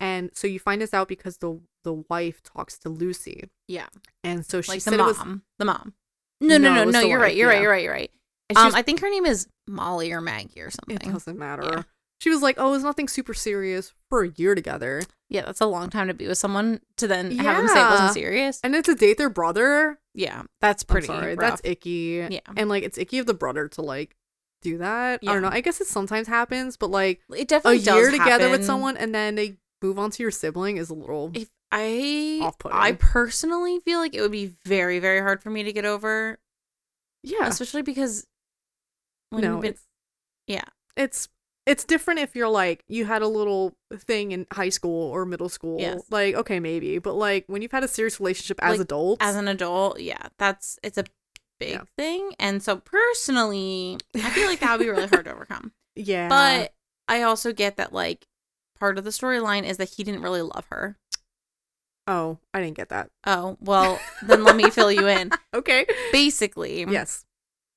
And so you find this out because the the wife talks to Lucy. Yeah. And so she like said the it was mom. The mom. No, no, No, no, no. You're wife, right. You're yeah. right. You're right. You're right. Um, was- I think her name is Molly or Maggie or something. it doesn't matter. Yeah. She was like, "Oh, it's nothing super serious for a year together." Yeah, that's a long time to be with someone to then yeah. have them say it wasn't serious. And then to date their brother, Yeah, that's pretty. that's icky. Yeah. And like it's icky of the brother to like do that. I don't know. I guess it sometimes happens, but like It a definitely does year together with someone and then they move on to your sibling is a little If I, Off-putting. I personally feel like it would be very, very hard for me to get over, yeah. especially because when no, you've been, it's yeah, it's it's different if you're like you had a little thing in high school or middle school. Yes. Like okay, maybe, but like when you've had a serious relationship as Like, adults, as an adult, yeah, that's it's a big Yeah. thing, and so personally, I feel like that would be really hard to overcome. yeah, But I also get that like part of the storyline is that he didn't really love her. oh, I didn't get that. Oh well, then let me fill you in. Okay, Basically, yes,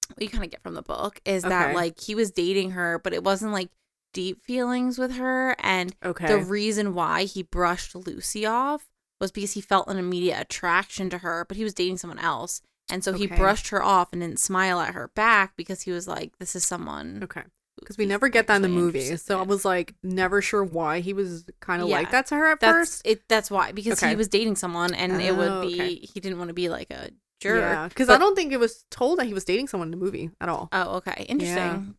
what you kind of get from the book is that like he was dating her, but it wasn't like deep feelings with her. And okay, the reason why he brushed Lucy off was because he felt an immediate attraction to her, but he was dating someone else. And so he brushed her off and didn't smile at her back because he was like, this is someone. okay. Because we never get that in the movie, so I was like never sure why he was kind of Yeah, like that to her at That's first. it. That's why because Okay. he was dating someone, and it would Oh, be okay. he didn't want to be like a jerk. Yeah, because I don't think it was told that he was dating someone in the movie at all. Oh, okay, interesting.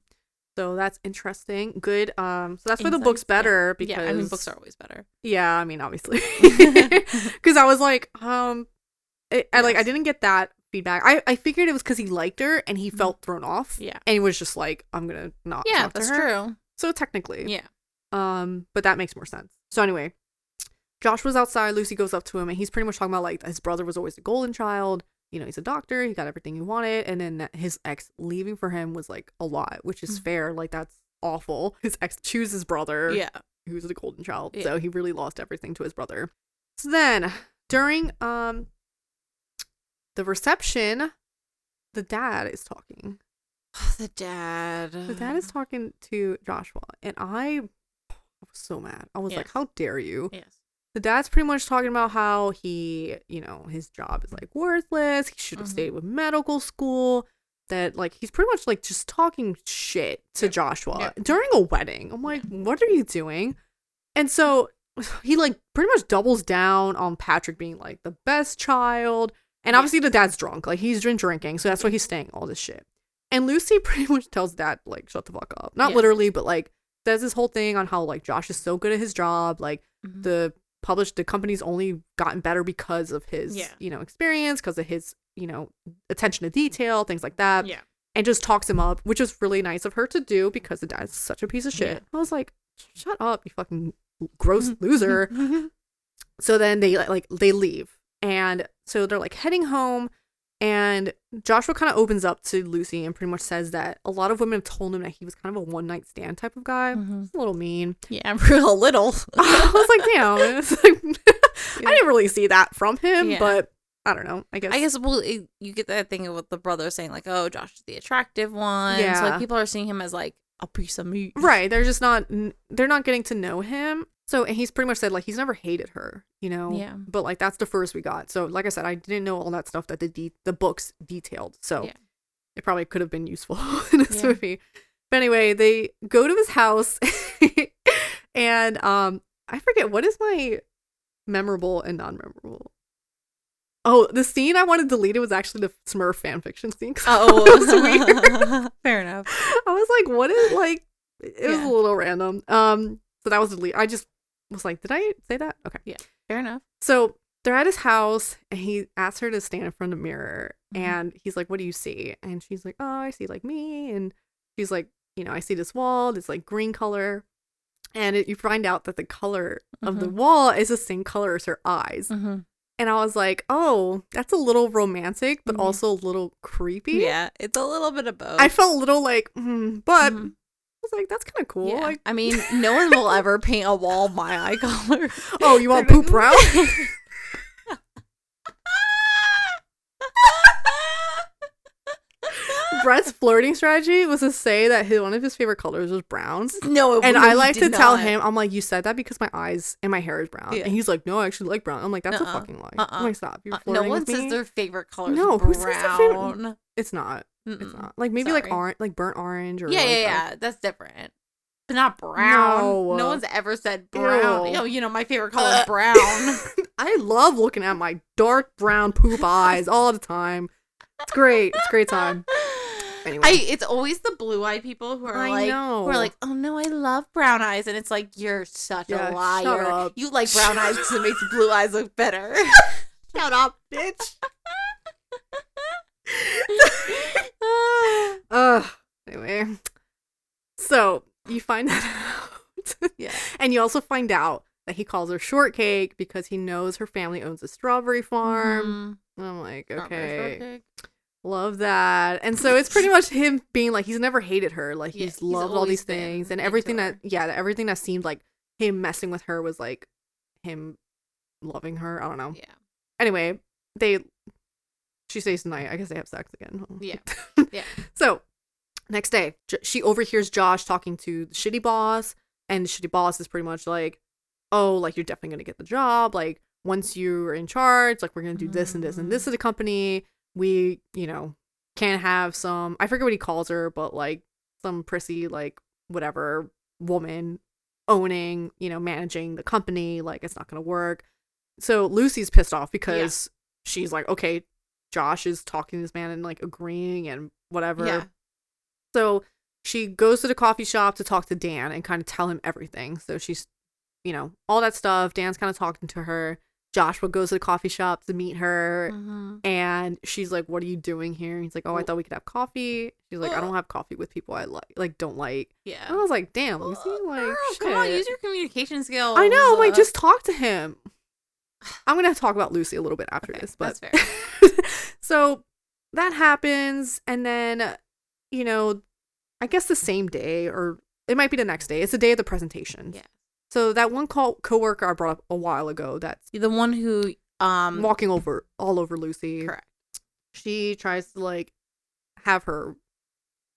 So that's interesting. Good. Um. So that's why the book's yeah. better because yeah, I mean books are always better. Yeah, I mean obviously, because I was like, um, it, I like I didn't get that feedback. I I figured it was because he liked her and he felt thrown off. Mm-hmm. Yeah. and he was just like, I'm gonna not. Yeah, that's true. So technically, Yeah. Um, but that makes more sense. So anyway, Josh was outside. Lucy goes up to him, and he's pretty much talking about like his brother was always the golden child. You know, he's a doctor. He got everything he wanted, and then his ex leaving for him was like a lot, which is Mhm. fair. Like that's awful. His ex chooses his brother, Yeah. who's the golden child. Yeah. So he really lost everything to his brother. So then during um the reception, the dad is talking. Oh, the dad. The dad is talking to Joshua, and I, I was so mad. I was like, "How dare you?" Yes. The dad's pretty much talking about how he, you know, his job is like worthless. He should have Mhm. stayed with medical school. That like he's pretty much like just talking shit to Yep. Joshua Yep. during a wedding. I'm like, what are you doing? And so he like pretty much doubles down on Patrick being like the best child. And obviously the dad's drunk. Like he's been drinking, so that's why he's saying all this shit. And Lucy pretty much tells dad like shut the fuck up. Not Yeah. literally, but like does this whole thing on how like Josh is so good at his job. Like Mhm. the published the company's only gotten better because of his Yeah. you know experience because of his you know attention to detail things like that yeah. and just talks him up which is really nice of her to do because the dad's such a piece of shit i was like shut up you fucking gross loser so then they like they leave and so they're like heading home and joshua kind of opens up to lucy and pretty much says that a lot of women have told him that he was kind of a one night stand type of guy Mhm. It's a little mean Yeah, real little. I was like, damn. It's like, I didn't really see that from him, Yeah. but I don't know. I guess. I guess well, it, you get that thing with the brother saying like, "Oh, Josh is the attractive one." So Yeah. like people are seeing him as like a piece of meat. Right. They're just not. They're not getting to know him. So and he's pretty much said like he's never hated her, you know. Yeah. But like that's the first we got. So like I said, I didn't know all that stuff that the de- the books detailed. So Yeah. it probably could have been useful in this Yeah. movie. But anyway, they go to his house, and um, I forget what is my memorable and non-memorable. Oh, the scene I wanted deleted was actually the Smurf fan fiction scene. Oh, it was weird. Fair enough. I was like, what is like? It was a little random. Um, so that was deleted. I just was like, did I say that? Okay. Yeah. Fair enough. So they're at his house, and he asks her to stand in front of the mirror, Mhm. and he's like, "What do you see?" And she's like, "Oh, I see like me," and she's like, "You know, I see this wall, this like green color." And it, you find out that the color of the Mhm. wall is the same color as her eyes. Mm-hmm. And I was like, oh, that's a little romantic, but Mhm. also a little creepy. Yeah, it's a little bit of both. I felt a little like, mm, but Mhm. I was like, that's kind of cool. Yeah. Like, I mean, no one will ever paint a wall my eye color. oh, you want poop brown? Brett's flirting strategy was to say that his, one of his favorite colors was brown. no, it- And I like to did tell him, I'm like, you said that because my eyes and my hair is brown. Yeah. And he's like, no, I actually like brown. I'm like, that's Nuh-uh. a fucking lie. Uh-uh. I'm like, stop. You're Uh, flirting no one says me. their favorite color. No, is who says their favorite- brown. It's not. It's not. Like maybe like Sorry. orange, like burnt orange or Yeah, like yeah, a- yeah. That's different. But not brown. No. No, one's ever said brown. Ew. You know, you know, my favorite color Uh, is brown. I love looking at my dark brown poop eyes all the time. It's great. It's a great time. Anyway. I, it's always the blue eyed people who are I like, know. who are like, oh no, I love brown eyes, and it's like you're such Yeah, a liar. You like brown eyes because it makes blue eyes look better. Shut up, bitch. Ugh. Anyway, so you find that out, yeah, and you also find out that he calls her shortcake because he knows her family owns a strawberry farm. Mhm. I'm like, okay, love that. And so it's pretty much him being like, he's never hated her. Like Yeah, he's he's loved all these things, and everything that yeah, everything that seemed like him messing with her was like him loving her. I don't know. Yeah, anyway, they she stays the night. I guess they have sex again. Yeah. Yeah. So next day, J- she overhears Josh talking to the shitty boss, and the shitty boss is pretty much like, "Oh, like you're definitely gonna get the job. Like once you're in charge, like we're gonna do this and this and this to mm. the company. We, you know, can have some. I forget what he calls her, but like some prissy like whatever woman owning, you know, managing the company. Like it's not gonna work. So Lucy's pissed off because she's like, okay, Josh is talking to this man and like agreeing and whatever. yeah, So she goes to the coffee shop to talk to Dan and kind of tell him everything. So she's, you know, all that stuff. Dan's kind of talking to her. Joshua goes to the coffee shop to meet her. Mhm. And she's like, "What are you doing here?" He's like, "Oh, I thought we could have coffee." She's like, "I don't have coffee with people I like, like don't like." yeah. And I was like, "Damn, like, girl, come on, use your communication skills. I know. I'm like, just talk to him. I'm gonna talk about Lucy a little bit after okay, this, but that's fair. so that happens, and then you know, I guess the same day, or it might be the next day. It's the day of the presentation. Yeah. So that one co- coworker I brought up a while ago that's The one who um walking over all over Lucy. correct. she tries to like have her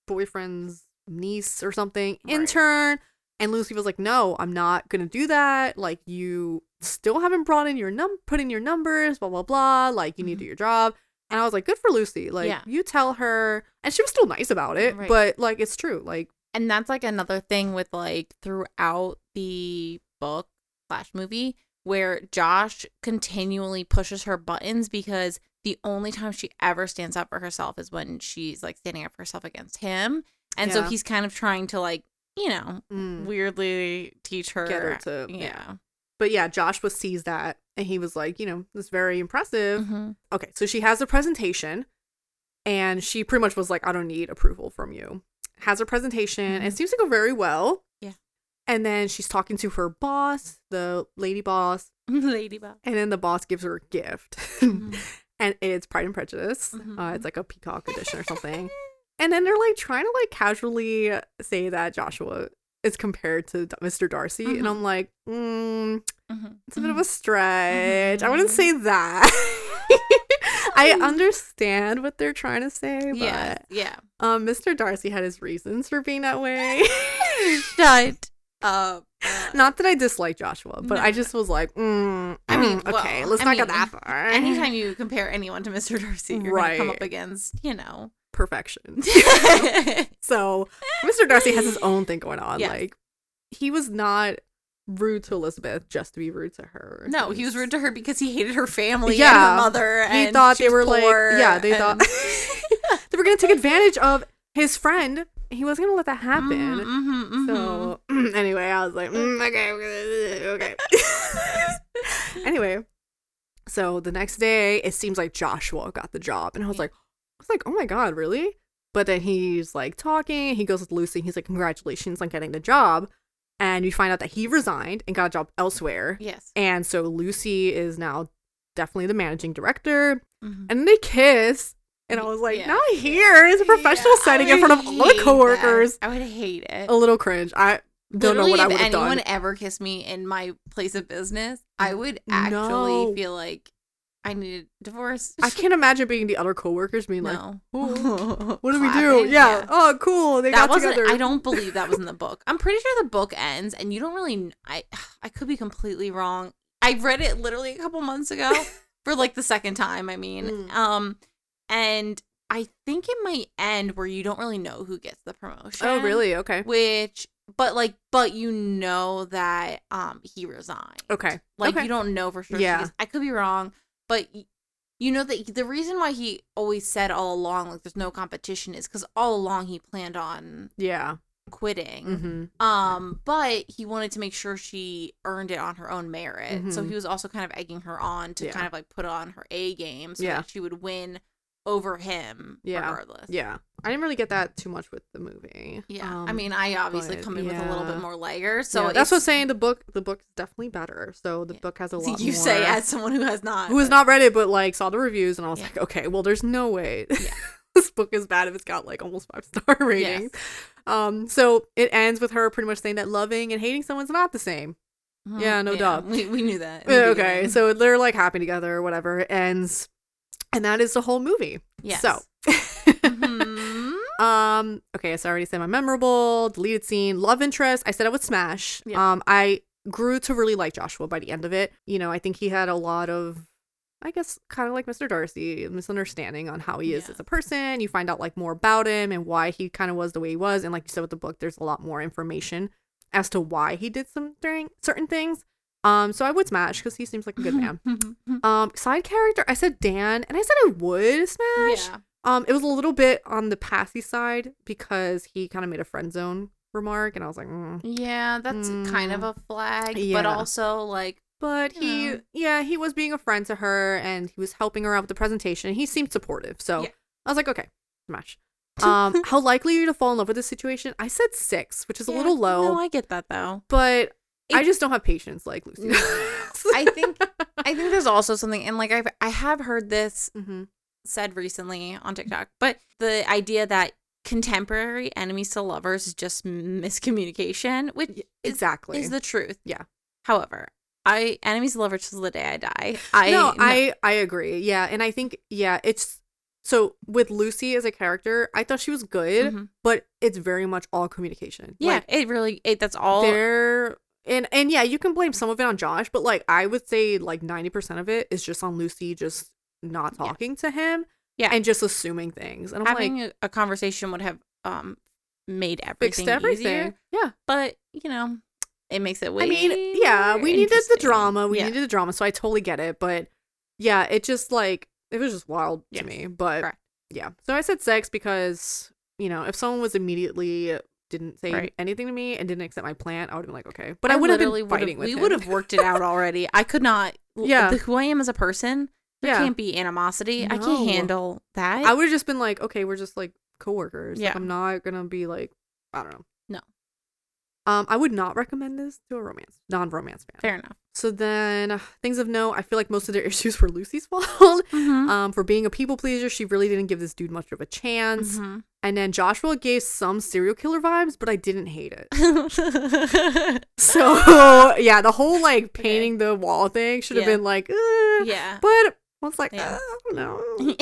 boyfriend's niece or something Right. intern. And Lucy was like, "No, I'm not gonna do that. Like, you still haven't brought in your num, put in your numbers, blah blah blah. Like, you need to do mm-hmm. your job." And I was like, "Good for Lucy. Like, Yeah. you tell her." And she was still nice about it, Right. but like, it's true. Like, and that's like another thing with like throughout the book slash movie where Josh continually pushes her buttons because the only time she ever stands up for herself is when she's like standing up for herself against him. And so he's kind of trying to like, you know, mm, weirdly teach her. get her to yeah. But yeah, Joshua sees that, and he was like, you know, this is very impressive. Mhm. Okay, so she has a presentation and she pretty much was like, I don't need approval from you. Has her presentation and it seems to go very well. Yeah. And then she's talking to her boss, the lady boss, Ladybug. and then the boss gives her a gift. Mhm. and it's Pride and Prejudice. Uh, Mhm. it's like a peacock edition or something. And then they're like trying to like casually say that Joshua is compared to Mr. Darcy. And Mhm. I'm like, mm, Mhm. it's a bit of a stretch. I wouldn't say that. I understand what they're trying to say, but yeah. Yeah. um, Mr. Darcy had his reasons for being that way. Shut up. Not that I dislike Joshua, but No, I just was like, mm, I mean, mm, okay, well, let's I not get mean, that far. Anytime you compare anyone to Mr. Darcy, you're gonna come up against, you know. Perfection. So Mr. Darcy has his own thing going on. Yes. Like he was not rude to Elizabeth just to be rude to her. no, he was rude to her because he hated her family and Yeah. her mother. He and thought they were like, yeah, they and- thought they were gonna take advantage of his friend. He wasn't gonna let that happen. Mhm, mhm, mhm. So anyway, I was like, mm, okay, okay. anyway, so the next day, it seems like Joshua got the job, and I was like, was like, oh my god, really? But then he's like talking. He goes with Lucy. He's like, congratulations on getting the job, and you find out that he resigned and got a job elsewhere. yes. And so Lucy is now definitely the managing director, Mhm. and they kiss. And I was like, Yeah. not here. It's a professional Yeah, setting in front of all the hate that. coworkers. I would hate it. A little cringe. I don't know what I would have anyone ever kissed me in my place of business, I would No. actually feel like I needed divorce. I can't imagine being the other coworkers being like, "Oh, what do we do? Clapping, Yeah. Oh, cool. They that got together. I don't believe that was in the book. I'm pretty sure the book ends, and you don't really. I I could be completely wrong. I read it literally a couple months ago for like the second time. I mean, Mm. um, and I think it might end where you don't really know who gets the promotion. Oh, really? Okay. Which, but like, but you know that um he resigned. Okay. Like okay. you don't know for sure. Yeah. I could be wrong, but you know that the reason why he always said all along like there's no competition is because all along he planned on Yeah. quitting. Mm-hmm. Um, but he wanted to make sure she earned it on her own merit. So Mhm. he was also kind of egging her on to Yeah. kind of like put on her A game so Yeah. that she would win over him Yeah. regardless. Yeah. I didn't really get that too much with the movie. Yeah. I Um, mean, I obviously but come in with a little bit more layers. So yeah, that's what I'm saying. The book, the book is definitely better. So the Yeah. book has a lot. you more, say as someone who has not who has but- not read it, but like saw the reviews, and I was Yeah. like, okay, well, there's no way Yeah. this book is bad if it's got like almost five star ratings. Um, so it ends with her pretty much saying that loving and hating someone's not the same. Mhm. Yeah, no doubt. We, we knew that. Yeah, okay, so they're like happy together, or whatever. It ends, and that is the whole movie. yes. So, Mhm. um, okay, so I already said my memorable deleted scene, love interest. I said I would smash. Um, I grew to really like Joshua by the end of it. You know, I think he had a lot of, I guess, kind of like Mr. Darcy, misunderstanding on how he is Yeah. as a person. You find out like more about him and why he kind of was the way he was, and like you said with the book, there's a lot more information as to why he did some certain things. Um, so I would smash because he seems like a good man. Um, side character, I said Dan, and I said I would smash. yeah. Um, it was a little bit on the passy side because he kind of made a friend zone remark, and I was like, mm. Yeah, that's kind of Mm. a flag, but also like but he, Yeah. yeah, he was being a friend to her, and he was helping her out with the presentation. He seemed supportive, so Yeah. I was like, okay, smash. Um, how likely are you to fall in love with this situation? I said six, which is a little low, No, I get that though. but I just don't have patience like Lucy. No, no, no. I think I think there's also something, and like I've I have heard this hmm said recently on TikTok, but the idea that contemporary enemies to lovers is just miscommunication, which is, exactly. is the truth. Yeah. However, I enemies to lovers till the day I die. I no, I I agree. Yeah, and I think yeah, it's so with Lucy as a character, I thought she was good, Mhm. but it's very much all communication. Yeah, Like, it really it, that's all. there and and yeah, you can blame some of it on Josh, but like I would say like 90% of it is just on Lucy just not Yeah. talking to him Yeah. and just assuming things. And I'm Having like a, a conversation would have um made everything fixed everything. easier. Yeah. But you know, it makes it way. I mean, yeah, we needed the drama. We Yeah. needed the drama, so I totally get it, but yeah, it just like it was just wild Yes, to me. But correct. yeah. So I said sex because, you know, if someone was immediately didn't say Right. anything to me and didn't accept my plant, I would have been like, okay. But I, would have been fighting with We would have worked it out already. I could not. Yeah. the, who I am as a person, there Yeah. can't be animosity. I can't handle that. I would have just been like, okay, we're just like coworkers. Like, Yeah. I'm not gonna be like, I don't know. Um, I would not recommend this to a romance, non-romance fan. Fair enough. So then, things of note. I feel like most of their issues were Lucy's fault. Mhm. um, for being a people pleaser, she really didn't give this dude much of a chance. Mhm. And then Joshua gave some serial killer vibes, but I didn't hate it. So yeah, the whole like painting the wall thing should have Yeah. been like, eh. yeah. but I was like, Yeah. I don't know.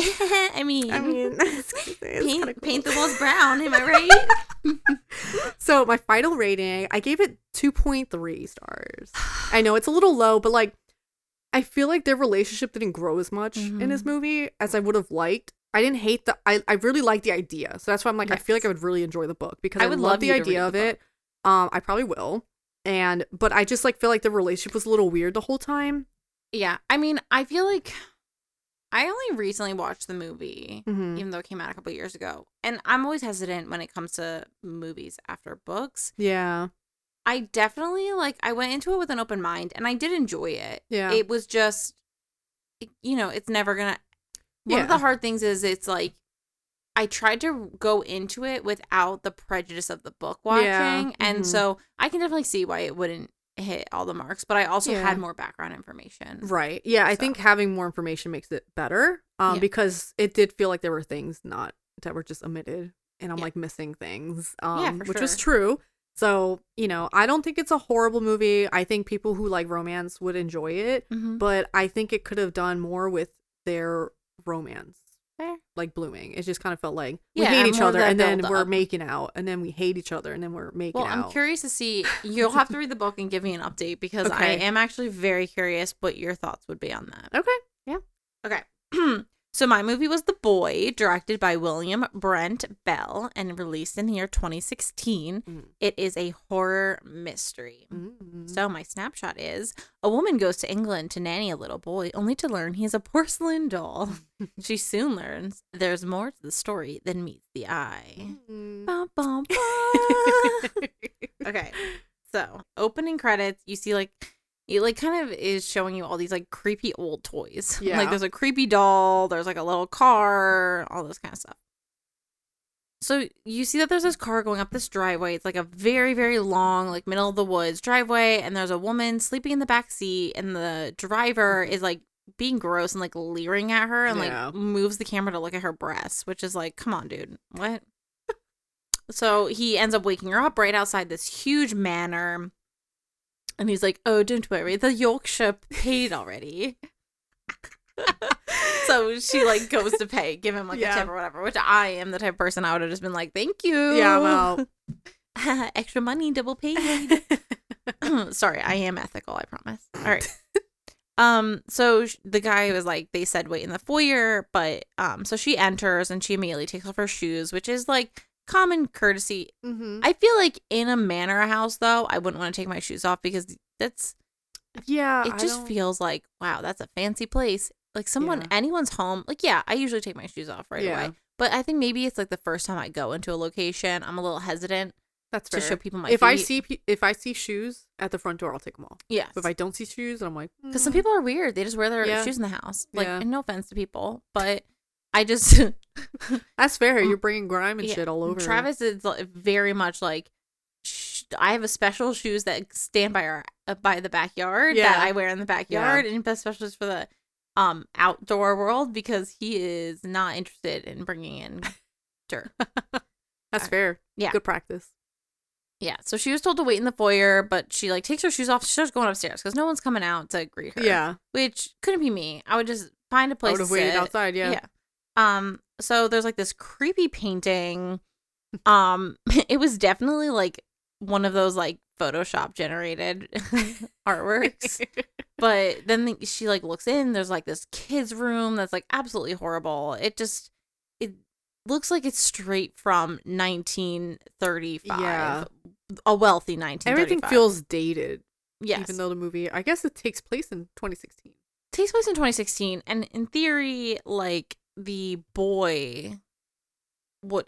I mean, I mean, it's, it's kinda paint, cool. paint the walls brown. Am I right? So my final rating, I gave it 2.3 stars. I know it's a little low, but like I feel like their relationship didn't grow as much in this Mhm. movie as I would have liked. I didn't hate the I, I really liked the idea. So that's why I'm like I feel like I would really enjoy the book because I, I would love love the idea of the it. Um I probably will. And but I just like feel like the relationship was a little weird the whole time. yeah. I mean, I feel like I only recently watched the movie, Mhm. even though it came out a couple years ago, and I'm always hesitant when it comes to movies after books. Yeah. I definitely like. I went into it with an open mind, and I did enjoy it. Yeah. It was just, you know, it's never gonna. One of Yeah. the hard things is it's like. I tried to go into it without the prejudice of the book watching. Yeah, And mhm. so I can definitely see why it wouldn't hit all the marks, but I also Yeah. had more background information. Right. Yeah, I think having more information makes it better. Um, Yeah. because it did feel like there were things not that were just omitted, and I'm Yeah. like missing things. Um, which was true. So you know, I don't think it's a horrible movie. I think people who like romance would enjoy it, Mm-hmm. but I think it could have done more with their romance. Like blooming, it just kind of felt like we Yeah, hate each other, and then we're up. making out, and then we hate each other, and then we're making Well, out. I'm curious to see. You'll have to read the book and give me an update because I am actually very curious what your thoughts would be on that. Okay. Yeah. Okay. so my movie was The Boy, directed by William Brent Bell and released in the year 2016. Mm. It is a horror mystery. Mm. So my snapshot is a woman goes to England to nanny a little boy only to learn he is a porcelain doll. she soon learns there's more to the story than meets the eye. Mm. Bum, bum, bum. okay. So, opening credits, you see like it like kind of is showing you all these like creepy old toys. Yeah. Like there's a creepy doll, there's like a little car, all this kind of stuff. So you see that there's this car going up this driveway. It's like a very, very long, like middle of the woods driveway, and there's a woman sleeping in the back seat, and the driver is like being gross and like leering at her and Yeah. like moves the camera to look at her breasts, which is like, come on, dude. What? So he ends up waking her up right outside this huge manor. And he's like, Oh, don't worry, the Heelshire paid already. so she like goes to pay, give him like Yeah. a tip or whatever, which I am the type of person I would have just been like, Thank you. Yeah, I'm. Extra money, double paid. Sorry, I am ethical, I promise. All right. Um, so sh- the guy was like, they said wait in the foyer, but um, so she enters and she immediately takes off her shoes, which is like common courtesy. hmm I feel like in a manor house though, I wouldn't want to take my shoes off because that's Yeah, it I just don't- feels like wow, that's a fancy place. Like someone, Yeah. anyone's home. Like yeah, I usually take my shoes off right Yeah. away, but I think maybe it's like the first time I go into a location, I'm a little hesitant that's to show people my if feet. I see if I see shoes at the front door, I'll take them all. Yeah. But if I don't see shoes, I'm like, because some mm. people are weird. They just wear their Yeah. shoes in the house. Like, Yeah. and no offense to people, but I just that's fair. You're bringing grime and Yeah, shit all over. Travis is very much like sh- I have a special shoes that stand by our uh, by the backyard that I wear in the backyard, and he has special shoes for the um outdoor world because he is not interested in bringing in dirt. That's fair. Yeah. good practice. yeah, so she was told to wait in the foyer, but she like takes her shoes off. She starts going upstairs because no one's coming out to greet her. Yeah, which couldn't be me. I would just find a place I would to have waited outside. Yeah, Yeah. Um, so there's like this creepy painting. Um, it was definitely like one of those like Photoshop generated artworks. But then the- she like looks in. There's like this kids' room that's like absolutely horrible. It just it looks like it's straight from 1935. Yeah. a wealthy 1935. Everything feels dated, yes. even though the movie, I guess it takes place in 2016. takes place in 2016 and in theory like the boy what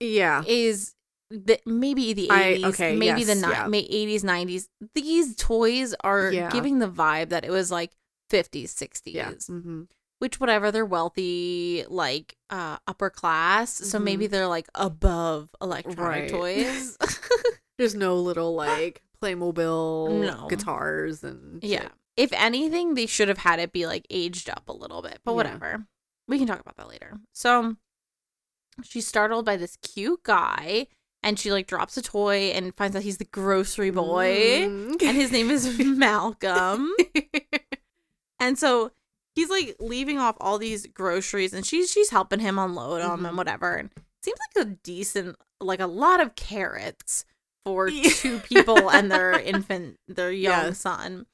Yeah. is the maybe the I- 80s okay, maybe the yes, ni- yeah. may 80s 90s these toys are Yeah. giving the vibe that it was like 50s 60s Yeah. hmm which whatever they're wealthy like uh upper class so maybe they're like above electronic Mm-hmm. Right. toys There's no little like Playmobil No. guitars and yeah if anything they should have had it be like aged up a little bit but whatever we can talk about that later. So she's startled by this cute guy and she like drops a toy and finds out he's the grocery boy. Mm. and his name is malcolm. And so he's like leaving off all these groceries and she's she's helping him unload them Mhm. and whatever. And it seems like a decent like a lot of carrots for two people and their infant their young son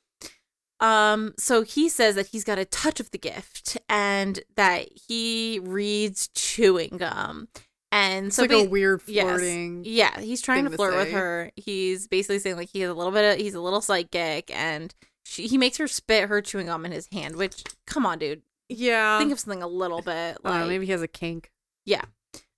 um so he says that he's got a touch of the gift and that he reads chewing gum and It's so like ba- a weird yes. flirting. yeah, he's trying to to flirt with her. He's basically saying like he has a little bit of he's a little psychic and she, he makes her spit her chewing gum in his hand, which come on, dude. Yeah. Think of something a little bit like maybe he has a kink. Yeah.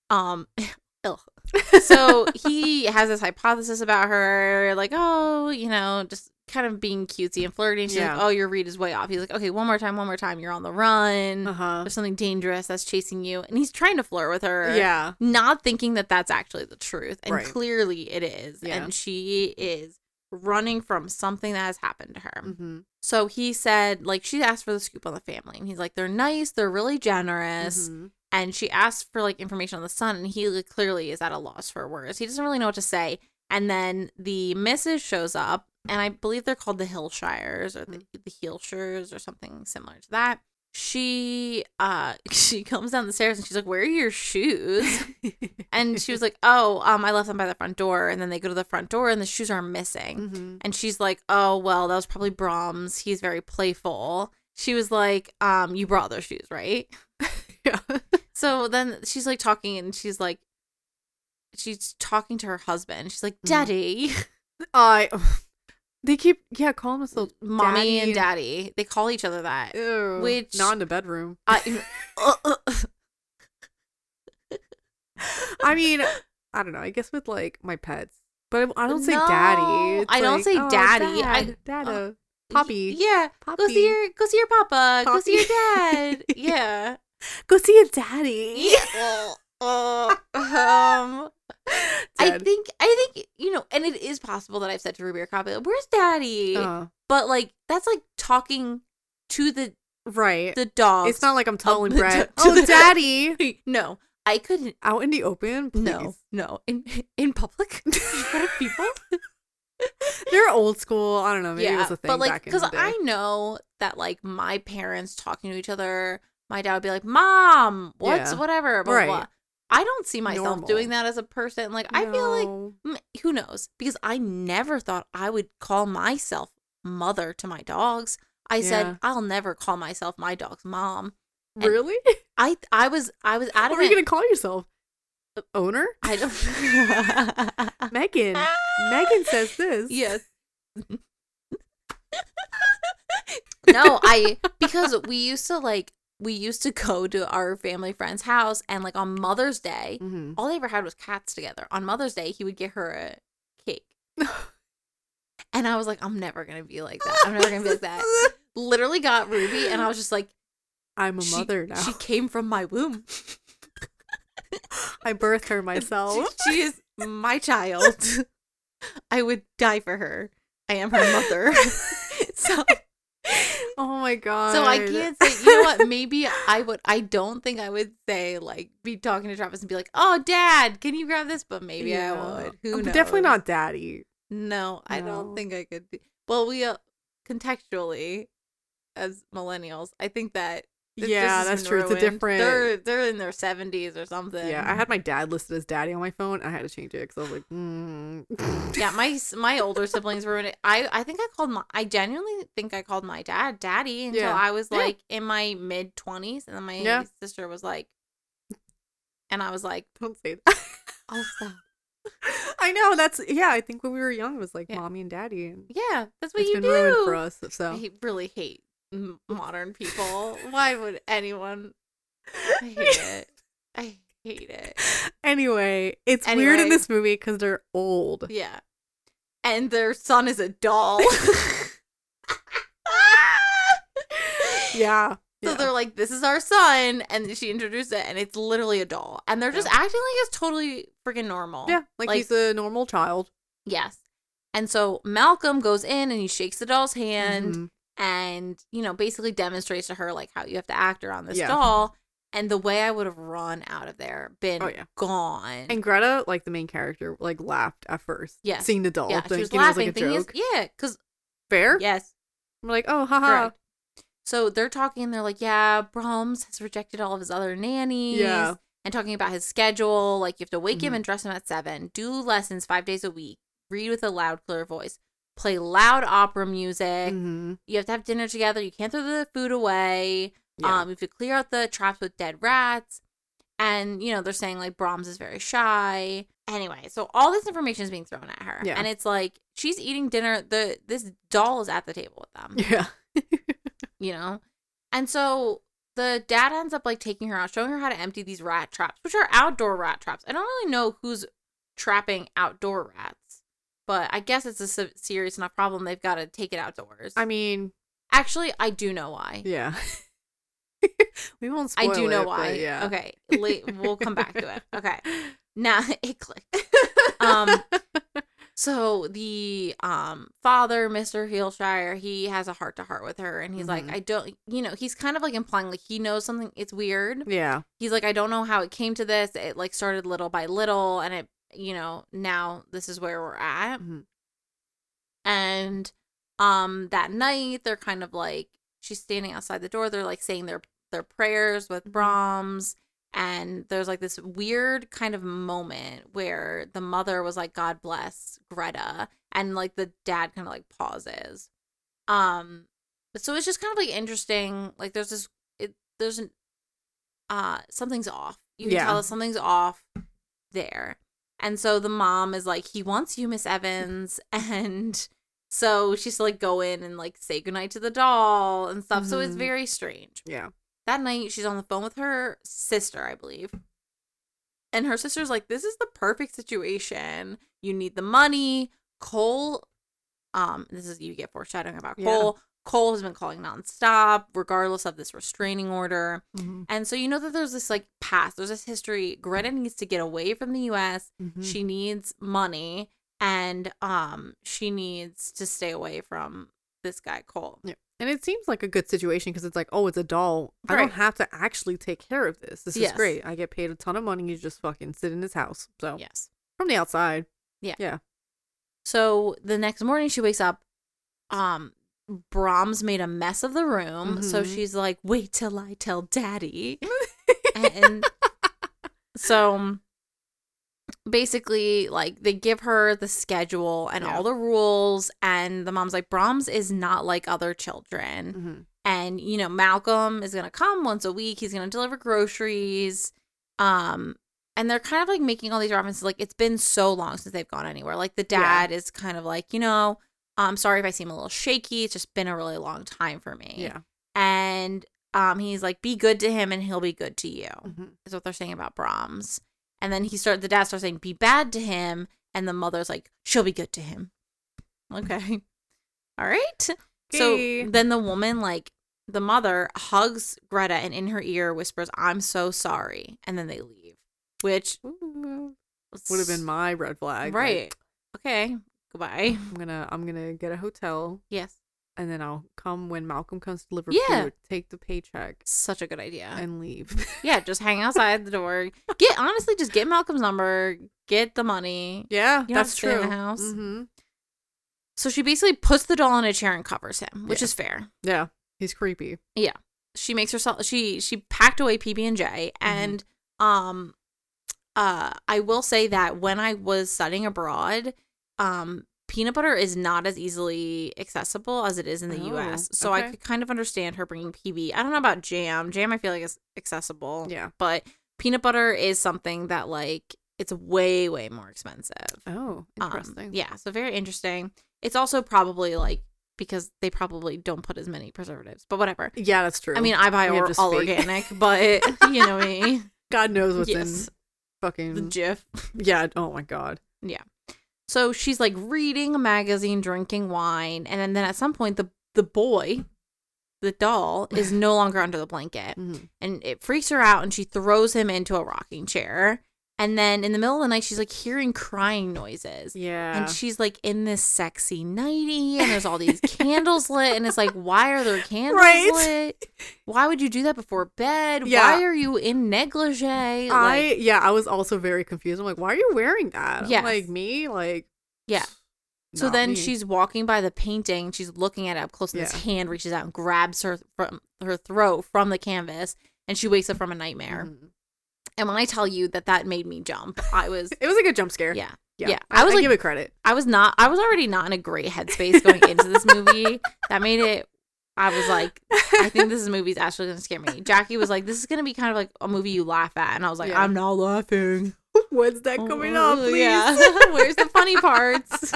Um so he has this hypothesis about her, like, oh, you know, just kind of being cutesy and flirty. She's Yeah. like, oh, your read is way off. He's like, okay, one more time, one more time. You're on the run. Uh huh. There's something dangerous that's chasing you. And he's trying to flirt with her. Yeah. not thinking that that's actually the truth and Right. clearly it is Yeah. and she is running from something that has happened to her Mm-hmm. so he said like she asked for the scoop on the family and he's like they're nice they're really generous Mhm. and she asked for like information on the son and he like, clearly is at a loss for words he doesn't really know what to say and then the missus shows up and i believe they're called the hillshires or the, the heelshires or something similar to that she uh she comes down the stairs and she's like where are your shoes and she was like, "Oh, um, I left them by the front door." And then they go to the front door, and the shoes are missing. Mhm. And she's like, "Oh, well, that was probably Brahms. He's very playful." She was like, "Um, you brought those shoes, right?" yeah. So then she's like talking, and she's like, she's talking to her husband. She's like, Mhm. "Daddy, I. They keep yeah calling themselves mommy, and daddy. daddy." They call each other that. Ew, Which- not in the bedroom. I, uh, uh, I mean, I don't know. I guess with like my pets, but I don't say No, daddy. It's I don't like, say "Oh, daddy. I- Dad, dada, uh, poppy, yeah. poppy. Go see your go see your papa. Go see your dad. Yeah. Go see your daddy. Yeah. Uh, um, I think I think you know, and it is possible that I've said to Ruby or Copy, "Where's Daddy?" Uh, but like that's like talking to the right. the dog. It's not like I'm telling the- Brett, oh, the- daddy, no, I couldn't. out in the open. Please. No, no, in in public, in front of people. they're old school. I don't know. Maybe it was a thing but like back in the day. I know that like my parents talking to each other, my dad would be like, "Mom, what's Yeah. whatever." Blah, Right. blah. I don't see myself Normal. doing that as a person. Like I feel like who knows because i never thought i would call myself mother to my dogs i Yeah. said i'll never call myself my dog's mom and- really. i i was i was What are you gonna call yourself? Uh, owner? i don't Megan. Megan says this. yes no i because we used to like we used to go to our family friend's house and like on mother's day hmm all they ever had was cats together on mother's day he would get her a cake and i was like i'm never gonna be like that i'm never gonna be like that literally got Ruby, and I was just like, I'm a she- mother now. She came from my womb. I birthed her myself. she is my child. I would die for her. I am her mother. so, my god. so I can't say. You know what? Maybe I would. I don't think I would say like be talking to Travis and be like, "Oh, Dad, can you grab this?" But maybe I would. Who But knows? Definitely not daddy. No, I don't think I could. Be. Well, we uh, contextually, as millennials, I think that Yeah, has that's true. It's a different- They're they're in their seventies or something. Yeah, I had my dad listed as daddy on my phone. I had to change it because I was like, mm. yeah, my my older siblings ruined it. I I think I called my I genuinely think I called my dad daddy until Yeah. I was Yeah. like in my mid twenties, and then my Yeah. sister was like, and I was like, don't say that. stop. I know that's yeah. I think when we were young, it was like Yeah. mommy and daddy, and Yeah, that's what it's you been do. for us. So I really hate modern people. Why would anyone? I hate it. I hate it. anyway, it's weird in this movie because they're old. Yeah, and their son is a doll. Yeah, So yeah. they're like, "This is our son," and she introduced it, and it's literally a doll, and they're just Yeah. acting like it's totally freaking normal. yeah, like, like- he's a normal child. Yes. And so Malcolm goes in and he shakes the doll's hand Mhm. And you know basically demonstrates to her like how you have to act around this Yeah. doll. And the way I would have run out of there, been Oh, yeah. gone. And Greta, like the main character, like laughed at first. Yes. seeing the doll, yeah, she thinking was it was like a joke. it's- yeah, because Fair. yes, I'm like, oh, haha. Correct. So they're talking, and they're like, yeah, Brahms has rejected all of his other nannies. Yeah. And talking about his schedule. Like, you have to wake him Mhm. and dress him at seven, do lessons five days a week, read with a loud, clear voice, play loud opera music. hmm You have to have dinner together. You can't throw the food away. Yeah. Um, you have to clear out the traps with dead rats. And, you know, they're saying like Brahms is very shy. Anyway, so all this information is being thrown at her. Yeah. And it's like she's eating dinner. The this doll is at the table with them yeah. you know? And so the dad ends up like taking her out, showing her how to empty these rat traps, which are outdoor rat traps. I don't really know who's trapping outdoor rats, but I guess it's a serious enough problem. They've got to take it outdoors. I mean, Actually, I do know why. yeah. we won't I do know it, why. yeah. Okay. Late, we'll come back to it. Okay. Now it clicked. Um, So the um father, Mr. Heelshire, he has a heart to heart with her and he's like, Mhm. I don't you know, he's kind of like implying like he knows something it's weird. yeah. He's like, I don't know how it came to this. It like started little by little and it you know, now this is where we're at. Mhm. And um that night they're kind of like she's standing outside the door, they're like saying their their prayers with Mhm. Brahms and there's like this weird kind of moment where the mother was like god bless greta and like the dad kind of like pauses um so it's just kind of like interesting like there's this it there's an uh something's off you can Yeah. tell that something's off there and so the mom is like he wants you miss evans. And so she's to like go in and like say goodnight to the doll and stuff. So it's Mhm. very strange. Yeah. that night she's on the phone with her sister i believe. And her sister's like this is the perfect situation. You need the money. Cole um this is you get foreshadowing about Yeah. Cole has been calling nonstop regardless of this restraining order Mhm. and so you know that there's this like past there's this history greta needs to get away from the us Mhm. she needs money and um she needs to stay away from this guy cole Yeah. And it seems like a good situation because it's like, oh, it's a doll. I don't have to actually take care of this. This Yes. is great. I get paid a ton of money. You just fucking sit in his house. So yes from the outside. Yeah. Yeah. So the next morning she wakes up, um, Brahms made a mess of the room. So Mhm. she's like, wait till I tell daddy. and so basically, like, they give her the schedule and Yeah. all the rules. And the mom's like, Brahms is not like other children. hmm And, you know, Malcolm is going to come once a week. He's going to deliver groceries. Um, and they're kind of like making all these references like it's been so long since they've gone anywhere. Like the Yeah. dad is kind of like, you know, I'm sorry if I seem a little shaky. It's just been a really long time for me. Yeah. And um he's like, be good to him and he'll be good to you. Mhm. Is what they're saying about Brahms. And then he started the dad starts saying, be bad to him, and the mother's like, she'll be good to him. Okay. All right. Okay. So then the woman, like the mother, hugs Greta and in her ear whispers, I'm so sorry. And then they leave. Which Would have been my red flag. like, right. Okay. Goodbye. I'm gonna I'm gonna get a hotel Yes. and then I'll come when Malcolm comes to deliver Yeah. food, take the paycheck, Such a good idea. and leave. yeah, just hang outside the door. Get honestly, just get Malcolm's number, get the money. yeah, You don't have that's to stay in true. the house. hmm So she basically puts the doll in a chair and covers him, which Yeah. is fair. Yeah, he's creepy. Yeah. She makes herself she she packed away PB and J and um uh I will say that when I was studying abroad, um peanut butter is not as easily accessible as it is in the Oh, US. So I could kind of understand her bringing PB. I don't know about jam. Jam I feel like is accessible. Yeah. But peanut butter is something that like it's way way more expensive. Oh, Um, interesting. yeah, so very interesting. It's also probably like because they probably don't put as many preservatives, but whatever. Yeah, that's true. I mean, I buy or, all fake. organic, but you know me, God knows what's yes, in fucking the Jif. Yeah. Oh my god. So she's like reading a magazine, drinking wine, and then at some point the the boy, the doll, is no longer under the blanket, Mhm. and it freaks her out, and she throws him into a rocking chair. And then in the middle of the night, she's like hearing crying noises. Yeah. And she's like in this sexy nighty, and there's all these candles lit, and it's like, why are there candles Right. lit? Why would you do that before bed? Yeah. Why are you in negligee? I Like, yeah, I was also very confused. I'm like, why are you wearing that? I'm Like me? Like Yeah. so then me. she's walking by the painting, she's looking at it up close, and this hand reaches out and grabs her from her throat from the canvas, and she wakes up from a nightmare. Mhm. And when I tell you that that made me jump, I was It was a good jump scare. yeah. Yeah. yeah. I, I was I like- give it credit. I was not. I was already not in a great headspace going into this movie. That made it. I was like, I think this movie's actually gonna scare me. Jackie was like, this is gonna be kind of like a movie you laugh at, and I was like, Yeah. I'm not laughing. When's that coming Oh, up, please? Yeah. Where's the funny parts?